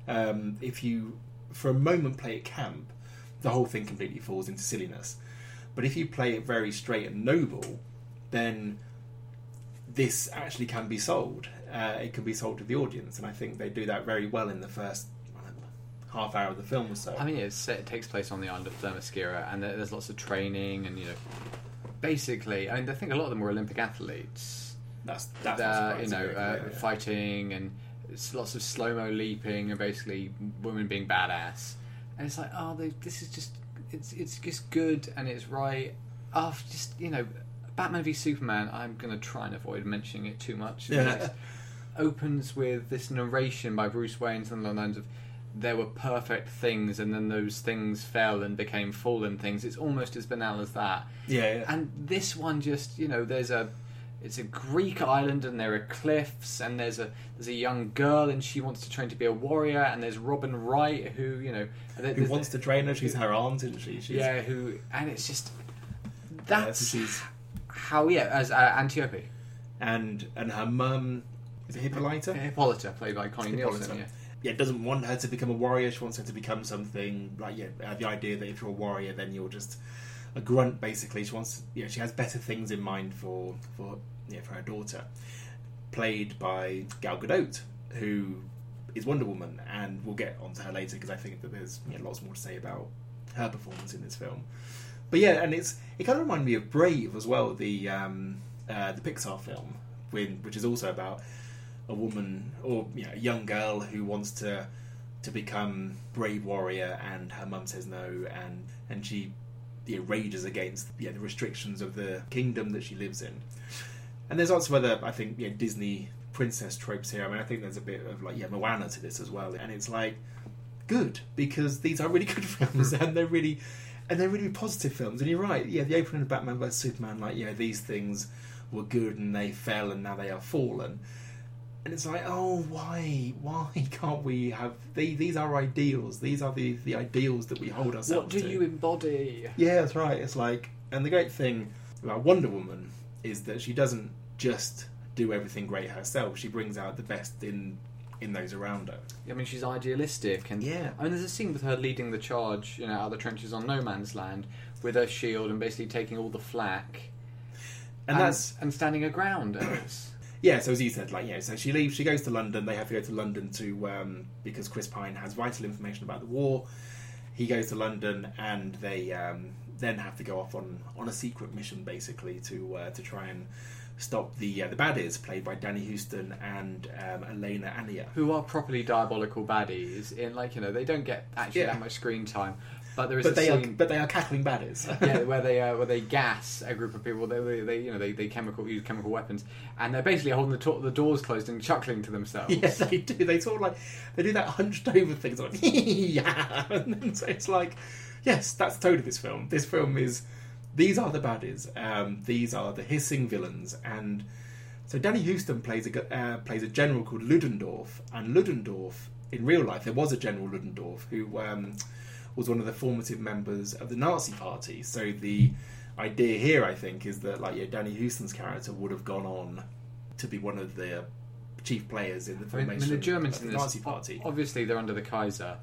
Um, if you, for a moment, play it camp, the whole thing completely falls into silliness. But if you play it very straight and noble, then this actually can be sold. Uh, it can be sold to the audience, and I think they do that very well in the first I don't know, half hour of the film or so. I mean, it's, it takes place on the island of Themyscira, and there's lots of training, and you know, basically, I mean, I think a lot of them were Olympic athletes. That's that's uh, not you know, uh, yeah, yeah. fighting and it's lots of slow mo leaping and basically women being badass. And it's like, oh, they, this is just it's it's just good and it's right. Oh, just you know, Batman v Superman. I'm gonna try and avoid mentioning it too much. Yeah. Opens with this narration by Bruce Wayne, something along the lines of. There were perfect things, and then those things fell and became fallen things. It's almost as banal as that. Yeah, yeah. And this one just, you know, there's a it's a Greek island and there are cliffs and there's a there's a young girl and she wants to train to be a warrior and there's Robin Wright who, you know, Who wants to train her? She's her aunt, isn't she? She's, yeah, who and it's just yeah, that's so she's how yeah, as uh, Antiope. and and her mum is it Hippolyta? Hippolyta played by Connie Hippolyta. Nielsen, yeah. Yeah, doesn't want her to become a warrior. She wants her to become something like yeah, uh, the idea that if you're a warrior, then you're just a grunt. Basically, she wants yeah, she has better things in mind for for yeah for her daughter, played by Gal Gadot, who is Wonder Woman, and we'll get onto her later because I think that there's know, lots more to say about her performance in this film. But yeah, and it's it kind of reminded me of Brave as well, the um, uh, the Pixar film, when, which is also about a woman or you know, a young girl who wants to to become brave warrior, and her mum says no, and and she you know, rages against yeah, the restrictions of the kingdom that she lives in. And there's lots of other, I think, you know, Disney princess tropes here. I mean, I think there's a bit of like yeah, Moana to this as well, and it's like good because these are really good *laughs* films and they're really and they're really positive films. And you're right, yeah, the opening of Batman vs Superman, like yeah, these things were good and they fell and now they are fallen. And it's like, oh, why, why *laughs* can't we have these? These are ideals. These are the the ideals that we hold ourselves What do to. you embody? Yeah, that's right. It's like, and the great thing about Wonder Woman is that she doesn't just do everything great herself. She brings out the best in in those around her. I mean, she's idealistic, and Yeah. I mean, there's a scene with her leading the charge, you know, out of the trenches on No Man's Land with her shield and basically taking all the flack, And, that's and standing her ground. Yeah. So as you said, like yeah. So she leaves. She goes to London. They have to go to London to um, because Chris Pine has vital information about the war. He goes to London, and they um, then have to go off on on a secret mission, basically to uh, to try and stop the uh, the baddies, played by Danny Huston and um, Elena Anaya. who are properly diabolical baddies in like you know they don't get actually Yeah. that much screen time, but there is But they are but they are cackling baddies. *laughs* yeah, where they uh, where they *laughs* gas a group of people. They, they, they you know they, they chemical use chemical weapons, and they're basically holding the, to- the doors closed and chuckling to themselves. Yes, *laughs* they do. They sort of like they do that hunched over thing, sort of yeah, and then so it's like, yes, that's totally this film. This film is these are the baddies. Um, these are the hissing villains, and so Danny Huston plays a uh, plays a general called Ludendorff, and Ludendorff in real life there was a General Ludendorff who um, was one of the formative members of the Nazi Party. So the idea here, I think, is that like yeah, Danny Huston's character would have gone on to be one of the chief players in the I mean, I formation mean, the Germans in the this, Nazi Party. obviously they're under the Kaiser,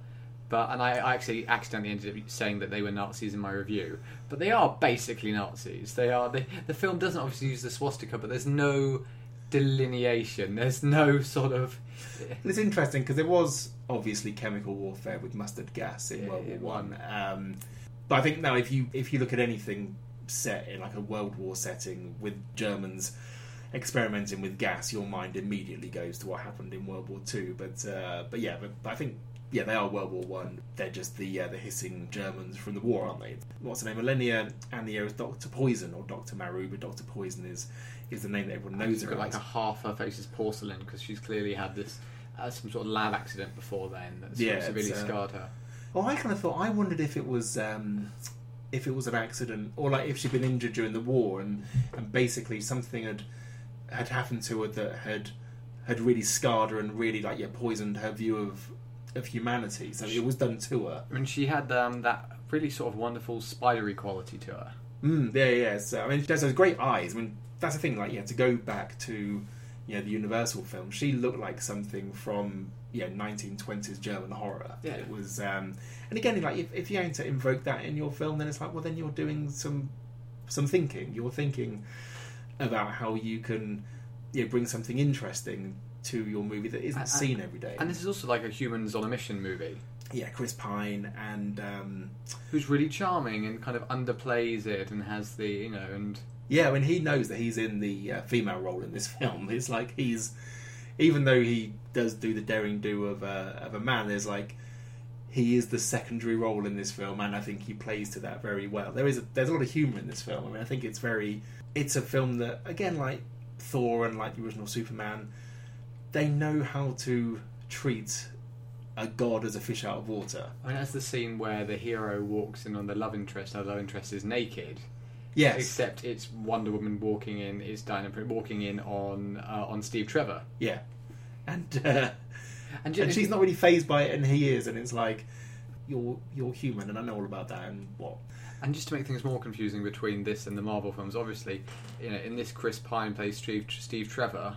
but and I, I actually accidentally ended up saying that they were Nazis in my review, but they are basically Nazis. They are. They, the film doesn't obviously use the swastika, but there's no delineation. There's no sort of. And it's interesting because there was obviously chemical warfare with mustard gas in Yeah, World War One. Um, but I think now, if you if you look at anything set in like a World War setting with Germans experimenting with gas, your mind immediately goes to what happened in World War Two. But uh, but yeah, but, but I think yeah, they are World War One. They're just the uh, the hissing Germans from the war, aren't they? What's the name? Millennia and the is Doctor Poison or Doctor Maru, but Doctor Poison is is the name that everyone knows She's got like a half her face is porcelain because she's clearly had this uh, some sort of lab accident before then that's Yeah, severely uh, scarred her. Well, I kind of thought I wondered if it was um, if it was an accident or like if she'd been injured during the war and and basically something had had happened to her that had had really scarred her and really like yeah poisoned her view of of humanity. So it was done to her. I mean, she had um, that really sort of wonderful spidery quality to her. Mm, yeah, yeah. So I mean, she has those great eyes. I mean, that's the thing. Like, yeah, to go back to you know the Universal film, she looked like something from yeah 1920s German horror. Yeah. It was, um, and again, like if, if you're going to invoke that in your film, then it's like, well, then you're doing some some thinking. You're thinking about how you can you know, bring something interesting to your movie that isn't And- seen every day. And this is also like a humans on a mission movie. yeah, Chris Pine and um, who's really charming and kind of underplays it and has the you know and Yeah, I mean, he knows that he's in the uh, female role in this *laughs* film. It's like he's, even though he does do the daring do of a, of a man, there's like, he is the secondary role in this film, and I think he plays to that very well. There is a, there's a lot of humor in this film. I mean, I think it's very, it's a film that again, like Thor and like the original Superman, they know how to treat a god as a fish out of water. I mean, that's the scene where the hero walks in on the love interest, the love interest is naked. Yes, Except it's Wonder Woman walking in, it's Diana walking in on uh, on Steve Trevor. yeah, and uh, And, and she's not really phased by it, and he is, and it's like you're you're human, and I know all about that, and what And just to make things more confusing between this and the Marvel films, obviously, you know, in this Chris Pine plays Steve, Steve Trevor.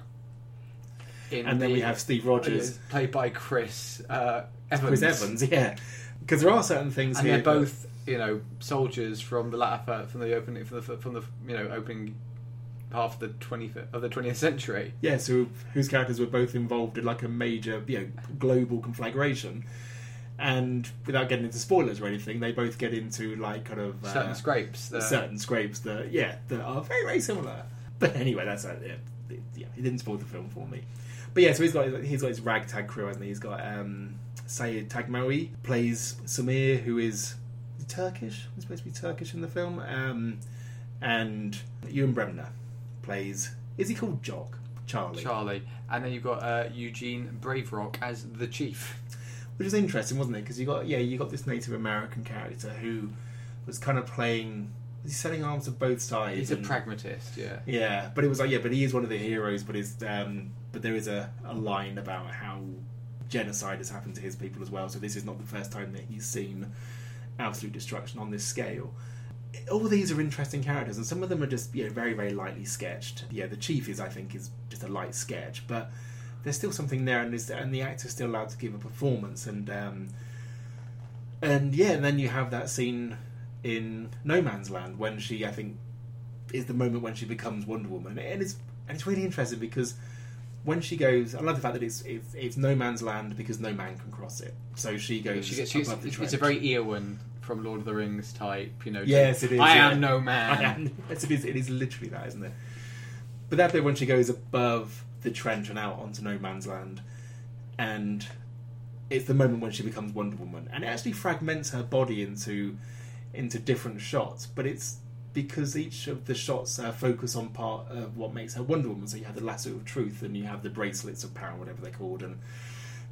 In and then the- we have Steve Rogers, played by Chris uh, Evans. Chris Evans, yeah, because there are certain things and here. they're both, you know, soldiers from the latter from the opening from the from the you know opening half of the twenty of the twentieth century. yes, who whose characters were both involved in like a major, you know, global conflagration. And without getting into spoilers or anything, they both get into like kind of uh, Certain scrapes. that- certain scrapes that yeah that are very very similar. But anyway, that's uh, yeah, yeah, he didn't spoil the film for me. But yeah, so he's got he's got his ragtag crew, hasn't he? He's got um, Said Taghmaoui plays Samir, who is Turkish. He's supposed to be Turkish in the film, um, and Ewan Bremner plays. Is he called Jock? Charlie. Charlie, and then you've got uh, Eugene Brave Rock as the chief. which is interesting, wasn't it? Because you got yeah, you got this Native American character who was kind of playing. He's selling arms to both sides. He's a and- pragmatist, yeah. Yeah, but it was like yeah, but he is one of the heroes. But is um, but there is a, a line about how genocide has happened to his people as well. So this is not the first time that he's seen absolute destruction on this scale. All these are interesting characters, and some of them are just you know very very lightly sketched. Yeah, the chief is I think is just a light sketch, but there's still something there, and, and the actor's still allowed to give a performance, and um, and yeah, and then you have that scene in No Man's Land when she I think is the moment when she becomes Wonder Woman, and it's and it's really interesting because when she goes, I love the fact that it's it's, it's no man's land because no man can cross it. So she goes She gets, she's, above the it's trench. a very Eowyn from Lord of the Rings type, you know. Yes, it is, I yeah. am no man. I am. Yes, it is. It is literally that, isn't it? But that bit when she goes above the trench and out onto no man's land, and it's the moment when she becomes Wonder Woman, and it actually fragments her body into into different shots. But it's because each of the shots uh, focus on part of what makes her Wonder Woman. So you have the lasso of truth, and you have the bracelets of power, whatever they're called, and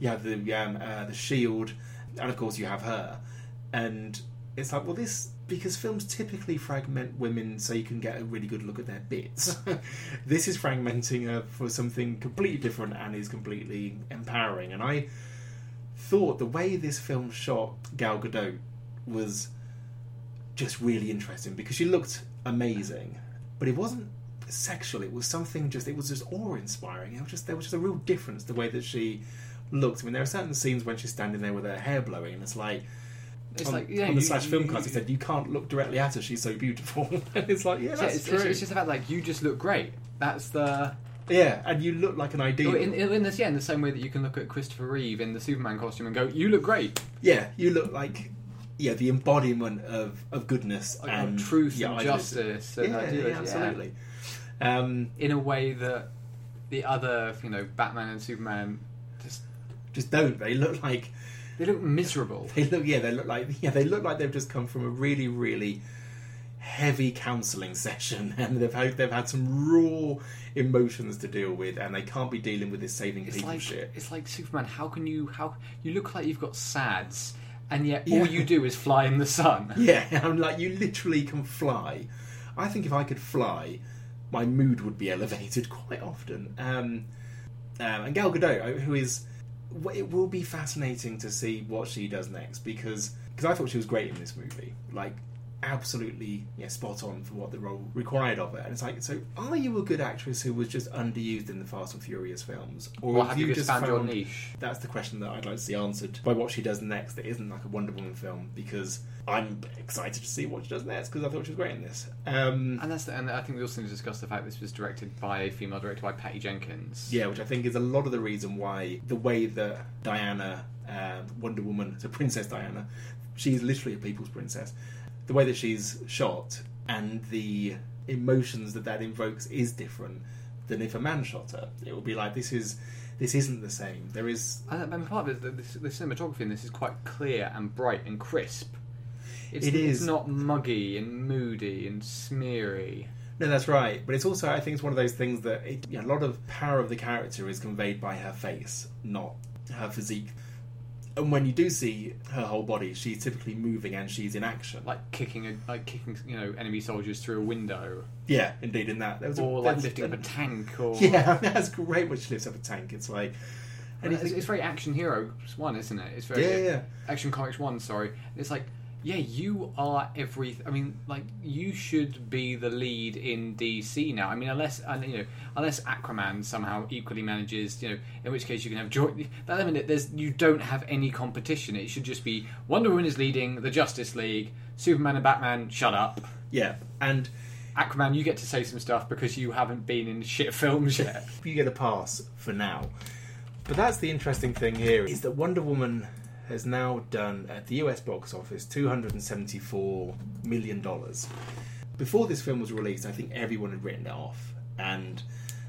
you have the um, uh, the shield, and of course you have her. And it's like, well, this because films typically fragment women so you can get a really good look at their bits. *laughs* this is fragmenting her for something completely different and is completely empowering. And I thought the way this film shot Gal Gadot was just really interesting because she looked amazing, but it wasn't sexual. It was something just it was just awe inspiring. It was just there was just a real difference the way that she looked. I mean, there are certain scenes when she's standing there with her hair blowing, and it's like. It's on, like, yeah, on the you- slash you- film cast, he said you can't look directly at her. She's so beautiful. *laughs* and it's like, yeah, Yeah, that's it's, true. it's, it's just about like you just look great. That's the yeah, and you look like an ideal. in, in this yeah in the same way that you can look at Christopher Reeve in the Superman costume and go, you look great. yeah, you look like yeah the embodiment of of goodness Of and truth yeah, and justice and yeah, yeah, yeah. absolutely. Um, In a way that the other you know Batman and Superman just just don't they look like they look miserable. they look yeah they look like yeah they look like they've just come from a really really heavy counselling session *laughs* and they've had they've had some raw emotions to deal with and they can't be dealing with this saving It's people like shit. it's like Superman. How can you how you look like you've got SADS and yet Yeah. all you do is fly in the sun. *laughs* Yeah, I'm like you literally can fly. I think if I could fly, my mood would be elevated *laughs* quite often. Um, um, and Gal Gadot, who is, it will be fascinating to see what she does next because because I thought she was great in this movie, like absolutely yeah spot on for what the role required of her. And it's like, so are you a good actress who was just underused in the Fast and Furious films, Or have you just found your niche? that's the question that I'd like to see answered by what she does next that isn't like a Wonder Woman film because I'm excited to see what she does next because I thought she was great in this. Um, And that's the, and I think we also need to discuss the fact this was directed by a female director by Patty Jenkins. yeah, which I think is a lot of the reason why the way that Diana, uh, Wonder Woman, so Princess Diana, she's literally a people's princess. The way that she's shot and the emotions that that invokes is different than if a man shot her. It would be like this is this isn't the same. There is I I mean, part of it, the, the cinematography in this is quite clear and bright and crisp. It's, It it's not muggy and moody and smeary. No, that's right. But it's also, I think, it's one of those things that it, you know, a lot of power of the character is conveyed by her face, not her physique. And when you do see her whole body, she's typically moving and she's in action. Like kicking, a, like kicking, you know, enemy soldiers through a window, yeah, indeed, in that there was a, or there like lifting up a tank, or *laughs* Yeah, *laughs* that's great when she lifts up a tank. It's like, and it's, it's very action hero one, isn't it? It's very Yeah, yeah, yeah. action comics one. Sorry, it's like yeah, you are every. I mean, like you should be the lead in DC now. I mean, unless and, you know, unless Aquaman somehow equally manages, you know, in which case you can have joint. That I mean, there's you don't have any competition. It should just be Wonder Woman is leading the Justice League. Superman and Batman, shut up. yeah, and Aquaman, you get to say some stuff because you haven't been in shit films yet. you get a pass for now. But that's the interesting thing here is that Wonder Woman has now done at the US box office $274 million. Before this film was released, I think everyone had written it off. And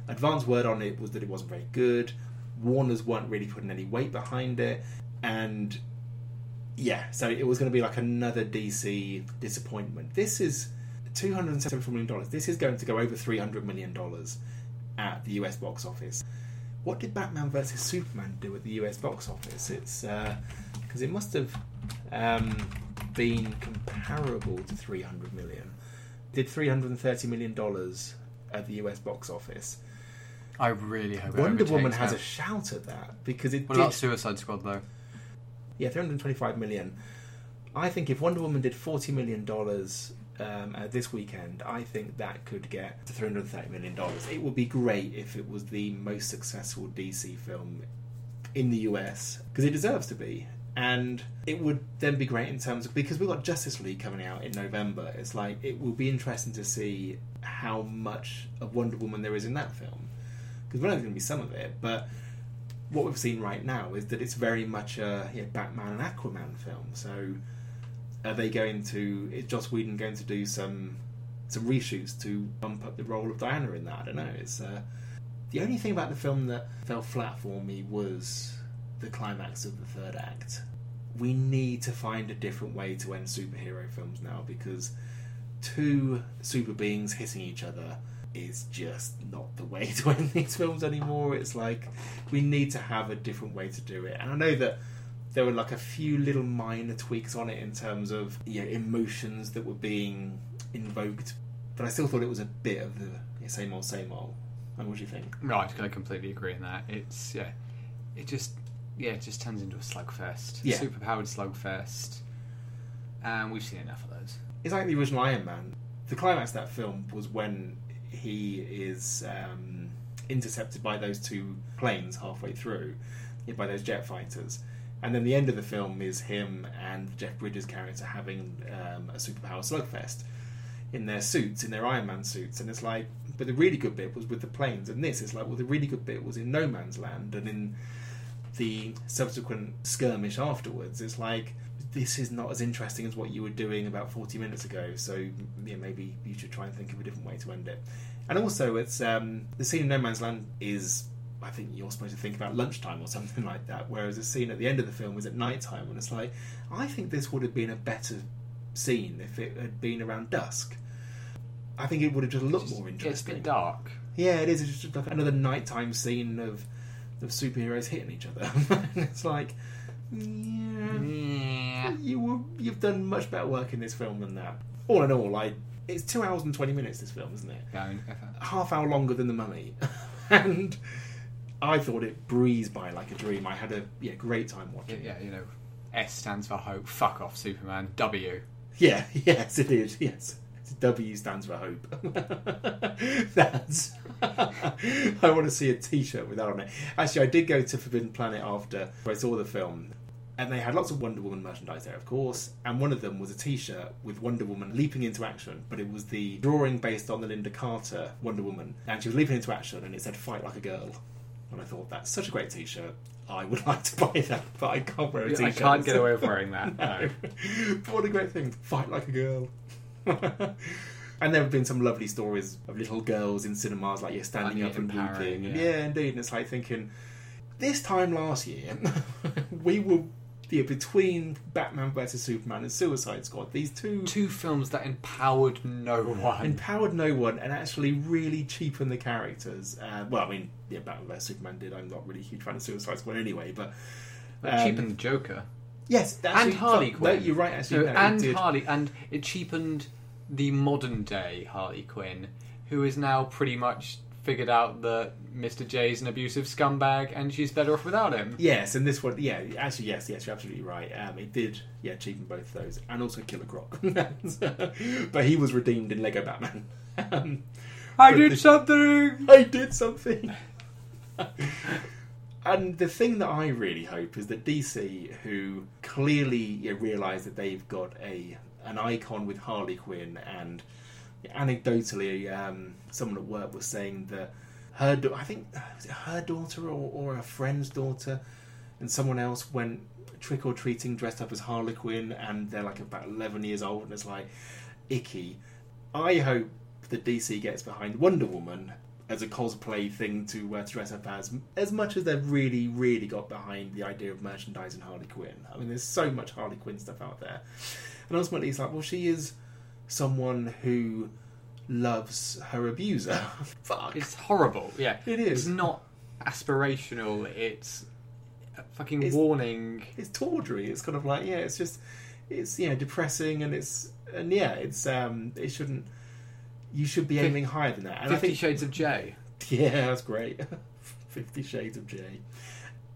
advance word on it was that it wasn't very good. Warners weren't really putting any weight behind it. And yeah, so it was going to be like another DC disappointment. This is $274 million. This is going to go over $300 million at the US box office. What did Batman vs Superman do at the US box office? It's because it must have um, been comparable to 300 million. Did 330 million dollars at the US box office? I really hope. Wonder Woman has a shout at that because it What did. about Suicide Squad though? Yeah, 325 million. I think if Wonder Woman did 40 million dollars um, uh, this weekend, I think that could get to 330 million dollars. It would be great if it was the most successful DC film in the US because it deserves to be. And it would then be great in terms of because we've got Justice League coming out in November. It's like it will be interesting to see how much of Wonder Woman there is in that film because we're only going to be some of it, but what we've seen right now is that it's very much a you know, Batman and Aquaman film. So, are they going to? Is Joss Whedon going to do some some reshoots to bump up the role of Diana in that? I don't know. It's uh, the only thing about the film that fell flat for me was the climax of the third act. We need to find a different way to end superhero films now because two super beings hitting each other is just not the way *laughs* to end these films anymore. It's like we need to have a different way to do it. And I know that there were like a few little minor tweaks on it in terms of know, emotions that were being invoked, but I still thought it was a bit of the yeah, same old, same old. And what do you think? Right, I completely agree in that. It's yeah, it just yeah, it just turns into a slugfest, Yeah. super powered slugfest, and we've seen enough of those. It's like the original Iron Man. The climax of that film was when he is um, intercepted by those two planes halfway through, by those jet fighters. And then the end of the film is him and Jeff Bridges' character having um, a superpower slugfest in their suits, in their Iron Man suits. And it's like, but the really good bit was with the planes. And this is like, well, the really good bit was in No Man's Land and in the subsequent skirmish afterwards. It's like, this is not as interesting as what you were doing about 40 minutes ago. So yeah, maybe you should try and think of a different way to end it. And also, it's um, the scene in No Man's Land is, I think you're supposed to think about lunchtime or something *laughs* like that. Whereas the scene at the end of the film was at nighttime, and it's like, I think this would have been a better scene if it had been around dusk. I think it would have just looked more It's a interesting. bit dark. Yeah, it is. It's just like another nighttime scene of of superheroes hitting each other. *laughs* it's like, yeah, Yeah. you were, you've done much better work in this film than that. All in all, like it's two hours and twenty minutes. This film, isn't it? Yeah, Half hour longer than the Mummy, *laughs* and I thought it breezed by like a dream. I had a yeah great time watching. It. Yeah, you know, S stands for hope. Fuck off, Superman. W. Yeah, *laughs* yes, it is. Yes. W stands for hope. *laughs* That's. *laughs* I want to see a T-shirt with that on it. Actually, I did go to Forbidden Planet after I saw the film, and they had lots of Wonder Woman merchandise there, of course. And one of them was a T-shirt with Wonder Woman leaping into action, but it was the drawing based on the Lynda Carter Wonder Woman, and she was leaping into action, and it said "Fight like a girl." And I thought that's such a great T-shirt. I would *laughs* like to buy that, but I can't wear a I T-shirt. I can't get away with *laughs* wearing that. No. but *laughs* what a great thing! Fight like a girl. And there have been some lovely stories of little girls in cinemas, like you're standing Like, up and weeping. yeah. Yeah. indeed. And it's like thinking, this time last year, we were yeah, between Batman vs Superman and Suicide Squad. These two Two films that empowered no one. empowered no one and actually really cheapened the characters. Uh, well, I mean, yeah, Batman vs Superman did. I'm not really a huge fan of Suicide Squad anyway, but But cheapened the Joker. yes, and actually, Harley no, Quinn. you're right. Actually, No, no, and. Harley, and it cheapened the modern day Harley Quinn, who is now pretty much figured out that Mr. J is an abusive scumbag, and she's better off without him. Yes, and this one, yeah, actually, yes, yes, you're absolutely right. Um, it did, yeah, cheapen both those, and also Killer Croc. *laughs* but he was redeemed in Lego Batman. Um, I did the- something. I did something. *laughs* and the thing that I really hope is that DC, who clearly you know, realise that they've got a an icon with Harley Quinn, and anecdotally, um, someone at work was saying that her, I think, *sighs* was it her daughter or, or a friend's daughter, and someone else went trick or treating dressed up as Harley Quinn, and they're like about eleven years old, and it's like icky. I hope the DC gets behind Wonder Woman as a cosplay thing to, uh, dress up as, as much as they've really, really got behind the idea of merchandising Harley Quinn. I mean, there's so much Harley Quinn stuff out there, and ultimately, it's like, well, she is someone who loves her abuser. *laughs* Fuck. It's horrible. Yeah, It is. It's not aspirational. It's a fucking It's- warning. it's tawdry. It's kind of like yeah, it's just it's yeah depressing and it's and yeah, it's um it shouldn't. You should be Fif- aiming higher than that. And I Fifty think Shades of J. yeah, that's great. *laughs* Fifty Shades of J.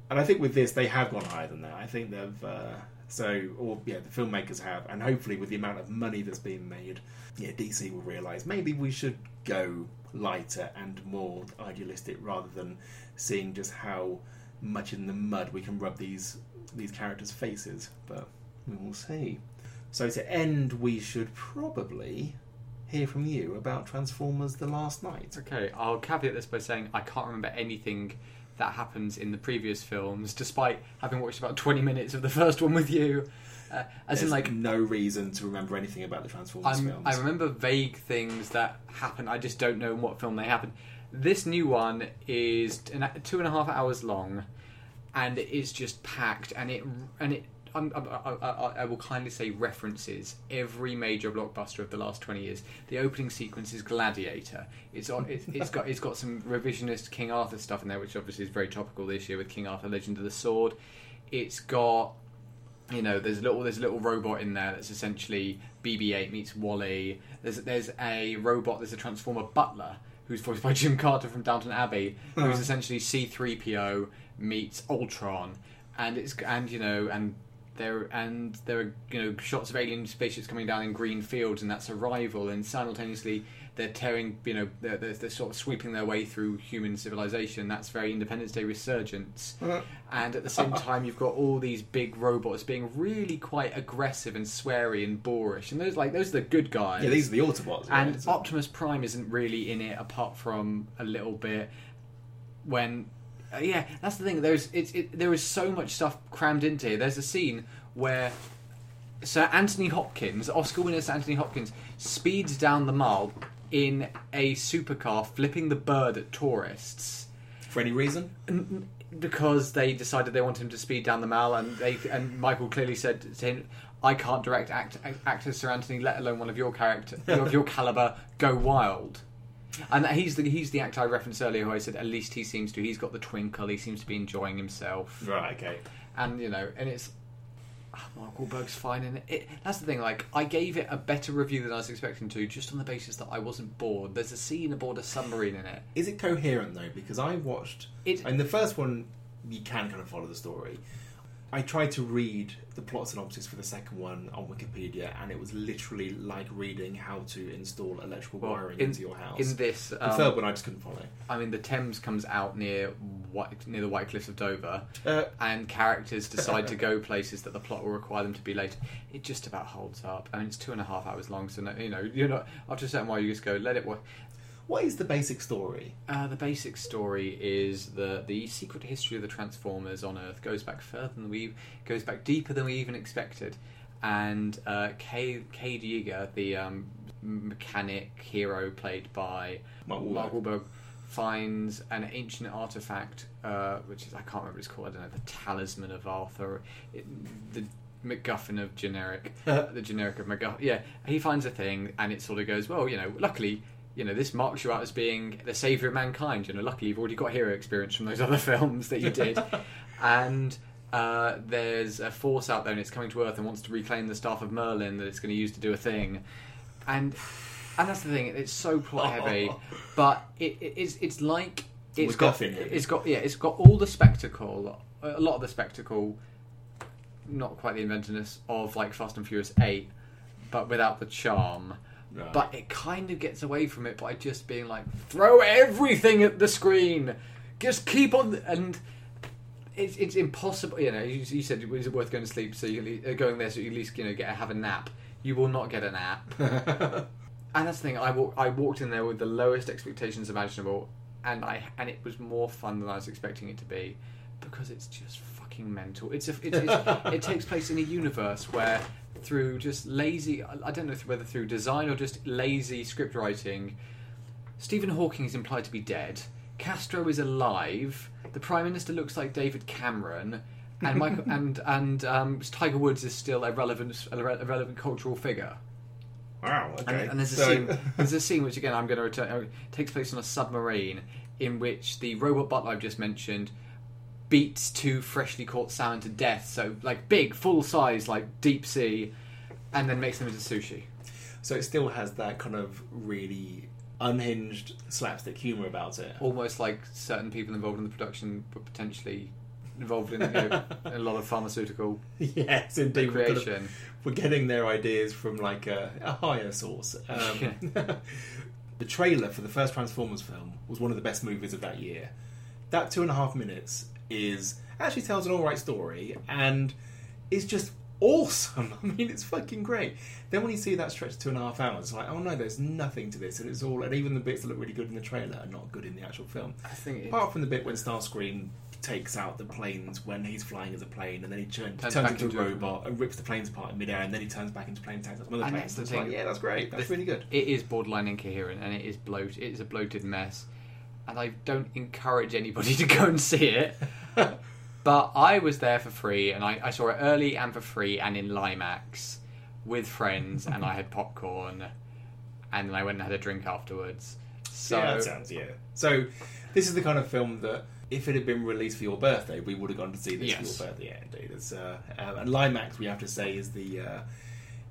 And I think with this they have gone higher than that. I think they've uh, so or yeah the filmmakers have, and hopefully with the amount of money that's being made, yeah DC will realise maybe we should go lighter and more idealistic rather than seeing just how much in the mud we can rub these these characters' faces. But we will see. So to end, we should probably hear from you about Transformers: The Last Knight. Okay, I'll caveat this by saying I can't remember anything that happens in the previous films, despite having watched about 20 minutes of the first one with you. Uh, as in, like, no reason to remember anything about the Transformers I'm, films. I remember vague things that happen. I just don't know in what film they happen. This new one is two and a half hours long, and it is just packed. And it and it. I'm, I, I, I, I will kindly say references every major blockbuster of the last twenty years. The opening sequence is Gladiator. It's on. It's, it's got. It's got some revisionist King Arthur stuff in there, which obviously is very topical this year with King Arthur: Legend of the Sword. It's got you know, there's a little there's a little robot in there that's essentially BB-8 meets WALL-E. There's there's a robot. There's a Transformer Butler who's voiced by *laughs* Jim Carter from Downton Abbey, who's uh-huh. essentially C-3PO meets Ultron, and it's and you know and there and there are you know shots of alien spaceships coming down in green fields, and that's Arrival, and simultaneously they're tearing you know they're, they're, they're sort of sweeping their way through human civilization. That's very Independence Day resurgence, uh-huh. and at the same time you've got all these big robots being really quite aggressive and sweary and boorish, and those like those are the good guys. yeah, these are the Autobots. And Optimus Prime isn't really in it apart from a little bit when uh, yeah that's the thing there's it's it, there is so much stuff crammed into here there's a scene where Sir Anthony Hopkins Oscar winner Sir Anthony Hopkins speeds down the mall in a supercar flipping the bird at tourists for any reason. because they decided they wanted him to speed down the mall, and they and Michael clearly said to him, "I can't direct act, actor Sir Anthony, let alone one of your character *laughs* of your caliber. Go wild." And he's the he's the actor I referenced earlier, who I said at least he seems to. He's got the twinkle. He seems to be enjoying himself, Right. Okay. and you know, and it's. ah, Mark Wahlberg's fine in it. it. That's the thing. Like, I gave it a better review than I was expecting to, just on the basis that I wasn't bored. There's a scene aboard a submarine in it. Is it coherent though? Because I watched. It- and the first one, you can kind of follow the story. I tried to read the plot synopsis for the second one on Wikipedia, and it was literally like reading how to install electrical Well, wiring in- into your house. in this, the um, third one, I just couldn't follow. I mean, the Thames comes out near White, near the White Cliffs of Dover, Uh. and characters decide to *laughs* go places that the plot will require them to be later. It just about holds up. I mean, it's two and a half hours long, so no, you know, you're not after a certain while you just go let it. Wa- What is the basic story? uh, the basic story is that the secret history of the Transformers on Earth goes back further than we goes back deeper than we even expected, and uh, Cade, Cade Yeager, the um, mechanic hero played by Mark Wahlberg. Mark Wahlberg, finds an ancient artifact, uh, which is I can't remember what it's called. I don't know the Talisman of Arthur, it, the MacGuffin of generic, *laughs* the generic of MacGuffin. Yeah, he finds a thing, and it sort of goes, well, you know, luckily. You know, this marks you out as being the savior of mankind. You know, luckily you've already got hero experience from those *laughs* other films that you did, *laughs* and uh, there's a force out there and it's coming to Earth and wants to reclaim the staff of Merlin that it's going to use to do a thing, and and that's the thing. It's so plot heavy, *laughs* but it, it, it's it's like it's got heavy. it's got yeah it's got all the spectacle, a lot of the spectacle, not quite the inventiveness of like Fast and Furious Eight, but without the charm. Right. But it kind of gets away from it by just being like throw everything at the screen, just keep on and it's it's impossible. You know, you, you said is it worth going to sleep, so you can, uh, going there so you at least you know get have a nap. You will not get a nap. *laughs* and that's the thing. I walk, I walked in there with the lowest expectations imaginable, and I and it was more fun than I was expecting it to be, because it's just fucking mental. It's a it's, it's, *laughs* it takes place in a universe where through just lazy I I don't know whether through design or just lazy script writing, Stephen Hawking is implied to be dead. Castro is alive. The Prime Minister looks like David Cameron, and Michael *laughs* and and um, Tiger Woods is still a relevant a relevant cultural figure. Wow. Okay. And, and there's a So- scene. *laughs* There's a scene which again I'm going to return. uh, takes place on a submarine in which the robot butler I've just mentioned beats two freshly caught salmon to death. So like big, full size, like deep sea, and then makes them into sushi. So it still has that kind of really unhinged slapstick humour about it. Almost like certain people involved in the production were potentially involved in you know, *laughs* a lot of pharmaceutical yes, indeed. We're, kind of- creation. we're getting their ideas from like a, a higher source. Um, *laughs* *laughs* the trailer for the first Transformers film was one of the best movies of that year. That two and a half minutes is actually tells an alright story and is just awesome. *laughs* I mean, it's fucking great. Then when you see that stretch to two and a half hours, it's like, oh no, there's nothing to this, and it's all, and even the bits that look really good in the trailer are not good in the actual film. I think Apart from the bit when Starscream takes out the planes when he's flying as a plane, and then he turn, Turns turns, into, a into a- robot and rips the planes apart in midair, and then he turns back into plane attacks on some other planes. that's the like, yeah, that's great. That's really good. it is borderline incoherent and it is bloat. It is a bloated mess, and I don't encourage anybody *laughs* to go and see it. but I was there for free, and I, I saw it early and for free, and in Limax with friends, and I had popcorn, and then I went and had a drink afterwards. So yeah, that sounds yeah. So this is the kind of film that if it had been released for your birthday, we would have gone to see this Yes. for your birthday. Yeah, indeed. It's, uh, um, and Limax, we have to say, is the uh,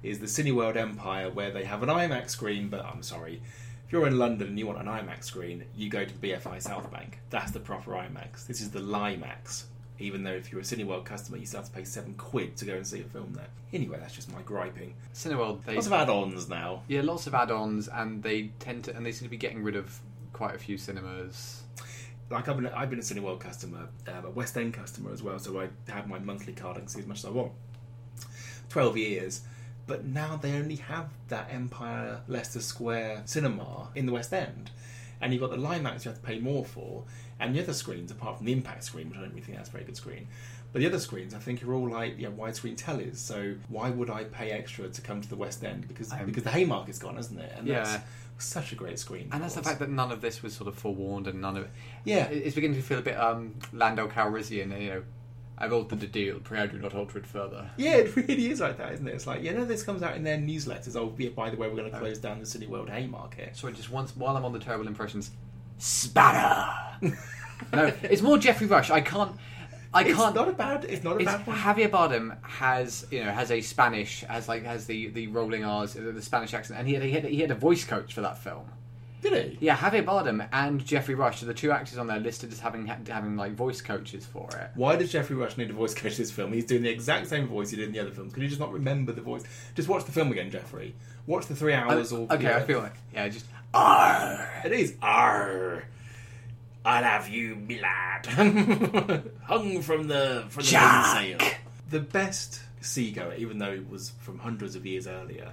is the Cineworld empire where they have an IMAX screen. But I'm sorry, if you're in London and you want an IMAX screen, you go to the BFI South Bank. That's the proper IMAX. This is the Limax. Even though if you're a Cineworld customer, you still have to pay seven quid to go and see a film there. Anyway, that's just my griping. Cineworld, they Lots of add-ons now. yeah, lots of add-ons, and they tend to, and they seem to be getting rid of quite a few cinemas. like I've been, I've been a Cineworld customer, um, a West End customer as well, so I have my monthly card. I can see as much as I want. Twelve years, but now they only have that Empire Leicester Square cinema in the West End, and you've got the Limax you have to pay more for, and the other screens, apart from the Impact screen, which I don't really think that's a very good screen. But the other screens, I think, are all like yeah, widescreen tellies. So why would I pay extra to come to the West End? Because I'm- because the Haymarket's gone, isn't it? And Yeah. such a great screen. And that's the fact that none of this was sort of forewarned, and none of it. Yeah. It's beginning to feel a bit um, Lando Calrissian. You know, I've altered the deal. Pray I do not alter it further. Yeah, it really is like that, isn't it? It's like, you know, this comes out in their newsletters. Oh, yeah, by the way, we're going to oh. close down the Cineworld Haymarket. Sorry, just once while I'm on the terrible impressions, spatter. *laughs* no, it's more Geoffrey Rush. I can't. I It's can't. not a bad. It's not a It's, bad one. Javier Bardem has you know has a Spanish has like has the the rolling R's the Spanish accent and he had he had, he had a voice coach for that film. Did he? Yeah, Javier Bardem and Geoffrey Rush are the two actors on there listed as having having like voice coaches for it. Why does Geoffrey Rush need a voice coach this film? He's doing the exact same voice he did in the other films. Can you just not remember the voice? Just watch the film again, Geoffrey. Watch the three oh, hours or okay, I feel like yeah, just Arr. It is Arr. I'll have you, me lad. *laughs* Hung from the from the Jack. The best seagoer, even though it was from hundreds of years earlier,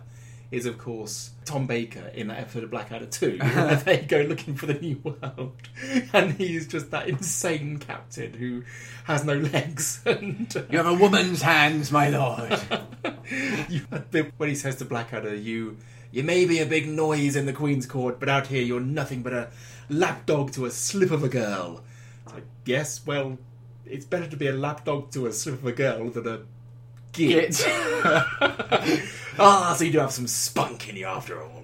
is of course Tom Baker in that episode of Blackadder 2, *laughs* where they go looking for the new world. And he's just that insane captain who has no legs. *laughs* And uh, you have a woman's hands, my lord. *laughs* You- when he says to Blackadder, "You, you may be a big noise in the Queen's court, but out here you're nothing but a lapdog to a slip of a girl." It's like, yes, well, it's better to be a lapdog to a slip of a girl than a git. *laughs* Ah, so you do have some spunk in you after all.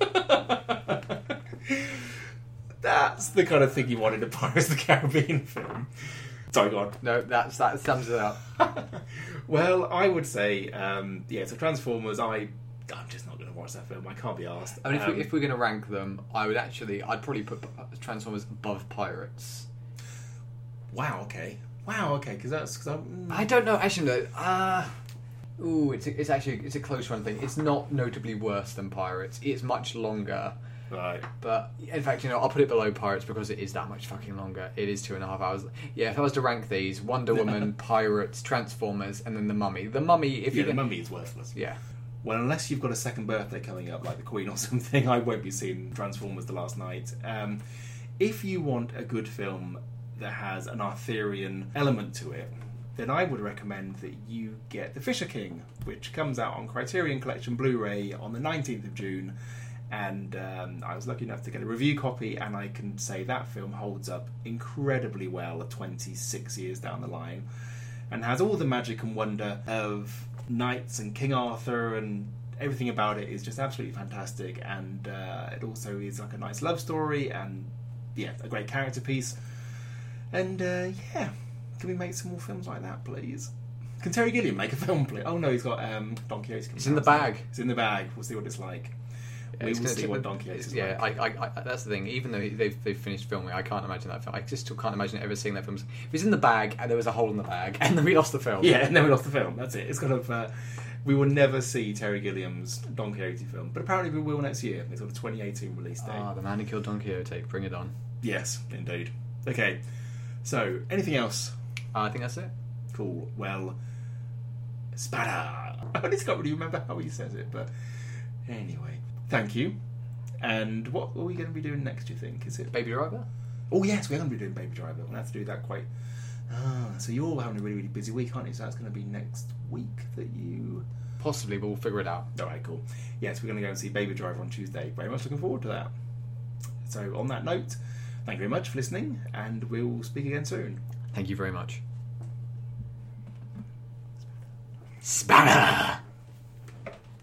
*laughs* That's the kind of thing you want in a Pirates of the Caribbean film. Sorry, go on. No, that's that sums it up. *laughs* Well, I would say, um, yeah, so Transformers, I, I'm just not going to watch that film. I can't be asked. I mean, if, Um, we, if we're going to rank them, I would actually, I'd probably put Transformers above Pirates. wow, okay. Wow, okay, because that's. Cause I'm, mm, I don't know. Actually, no. Uh, ooh, it's a, it's actually it's a close one thing. It's not notably worse than Pirates. It's much longer, right. but in fact, you know, I'll put it below Pirates because it is that much fucking longer. It is two and a half hours. Yeah, if I was to rank these, Wonder Woman, Pirates, Transformers, and then the Mummy. The Mummy, if Yeah, you the mummy is worthless. yeah. Well, unless you've got a second birthday coming up, like the Queen or *laughs* something, I won't be seeing Transformers the last knight. Um, if you want a good film that has an Arthurian element to it, then I would recommend that you get The Fisher King, which comes out on Criterion Collection Blu ray on the 19th of June. And um, I was lucky enough to get a review copy, and I can say that film holds up incredibly well 26 years down the line and has all the magic and wonder of knights and King Arthur and everything about it is just absolutely fantastic. And uh, it also is like a nice love story and yeah, a great character piece. And uh, yeah, can we make some more films like that, please? Can Terry Gilliam make a film, please? Oh no, he's got um, Don Quixote. It's in the bag. It's in the bag. We'll see what it's like. we will see what Don Quixote is Yeah, like. I, I, I, that's the thing. Even though they've, they've finished filming, I can't imagine that film. I just still can't imagine ever seeing that film. If it's in the bag and there was a hole in the bag, *laughs* and then we lost the film. Yeah, and then we lost the film. That's it. It's kind of. Uh, we will never see Terry Gilliam's Don Quixote film, but apparently we will next year. It's got a 2018 release date. Ah, the man who killed Don Quixote. Bring it on. Yes, indeed. Okay, so anything else? I think that's it. Cool. Well, Spada. *laughs* I just can't really remember how he says it, but anyway, thank you. And what are we going to be doing next? Do you think? Is it? Baby Driver. Oh yes, we're going to be doing Baby Driver. We'll have to do that quite. Ah, so you're having a really really busy week, aren't you? So that's going to be next week that you. Possibly, but we'll figure it out. All right, cool. Yes, we're going to go and see Baby Driver on Tuesday. Very much looking forward to that. So on that note, thank you very much for listening, and we'll speak again soon. Thank you very much. Spanner.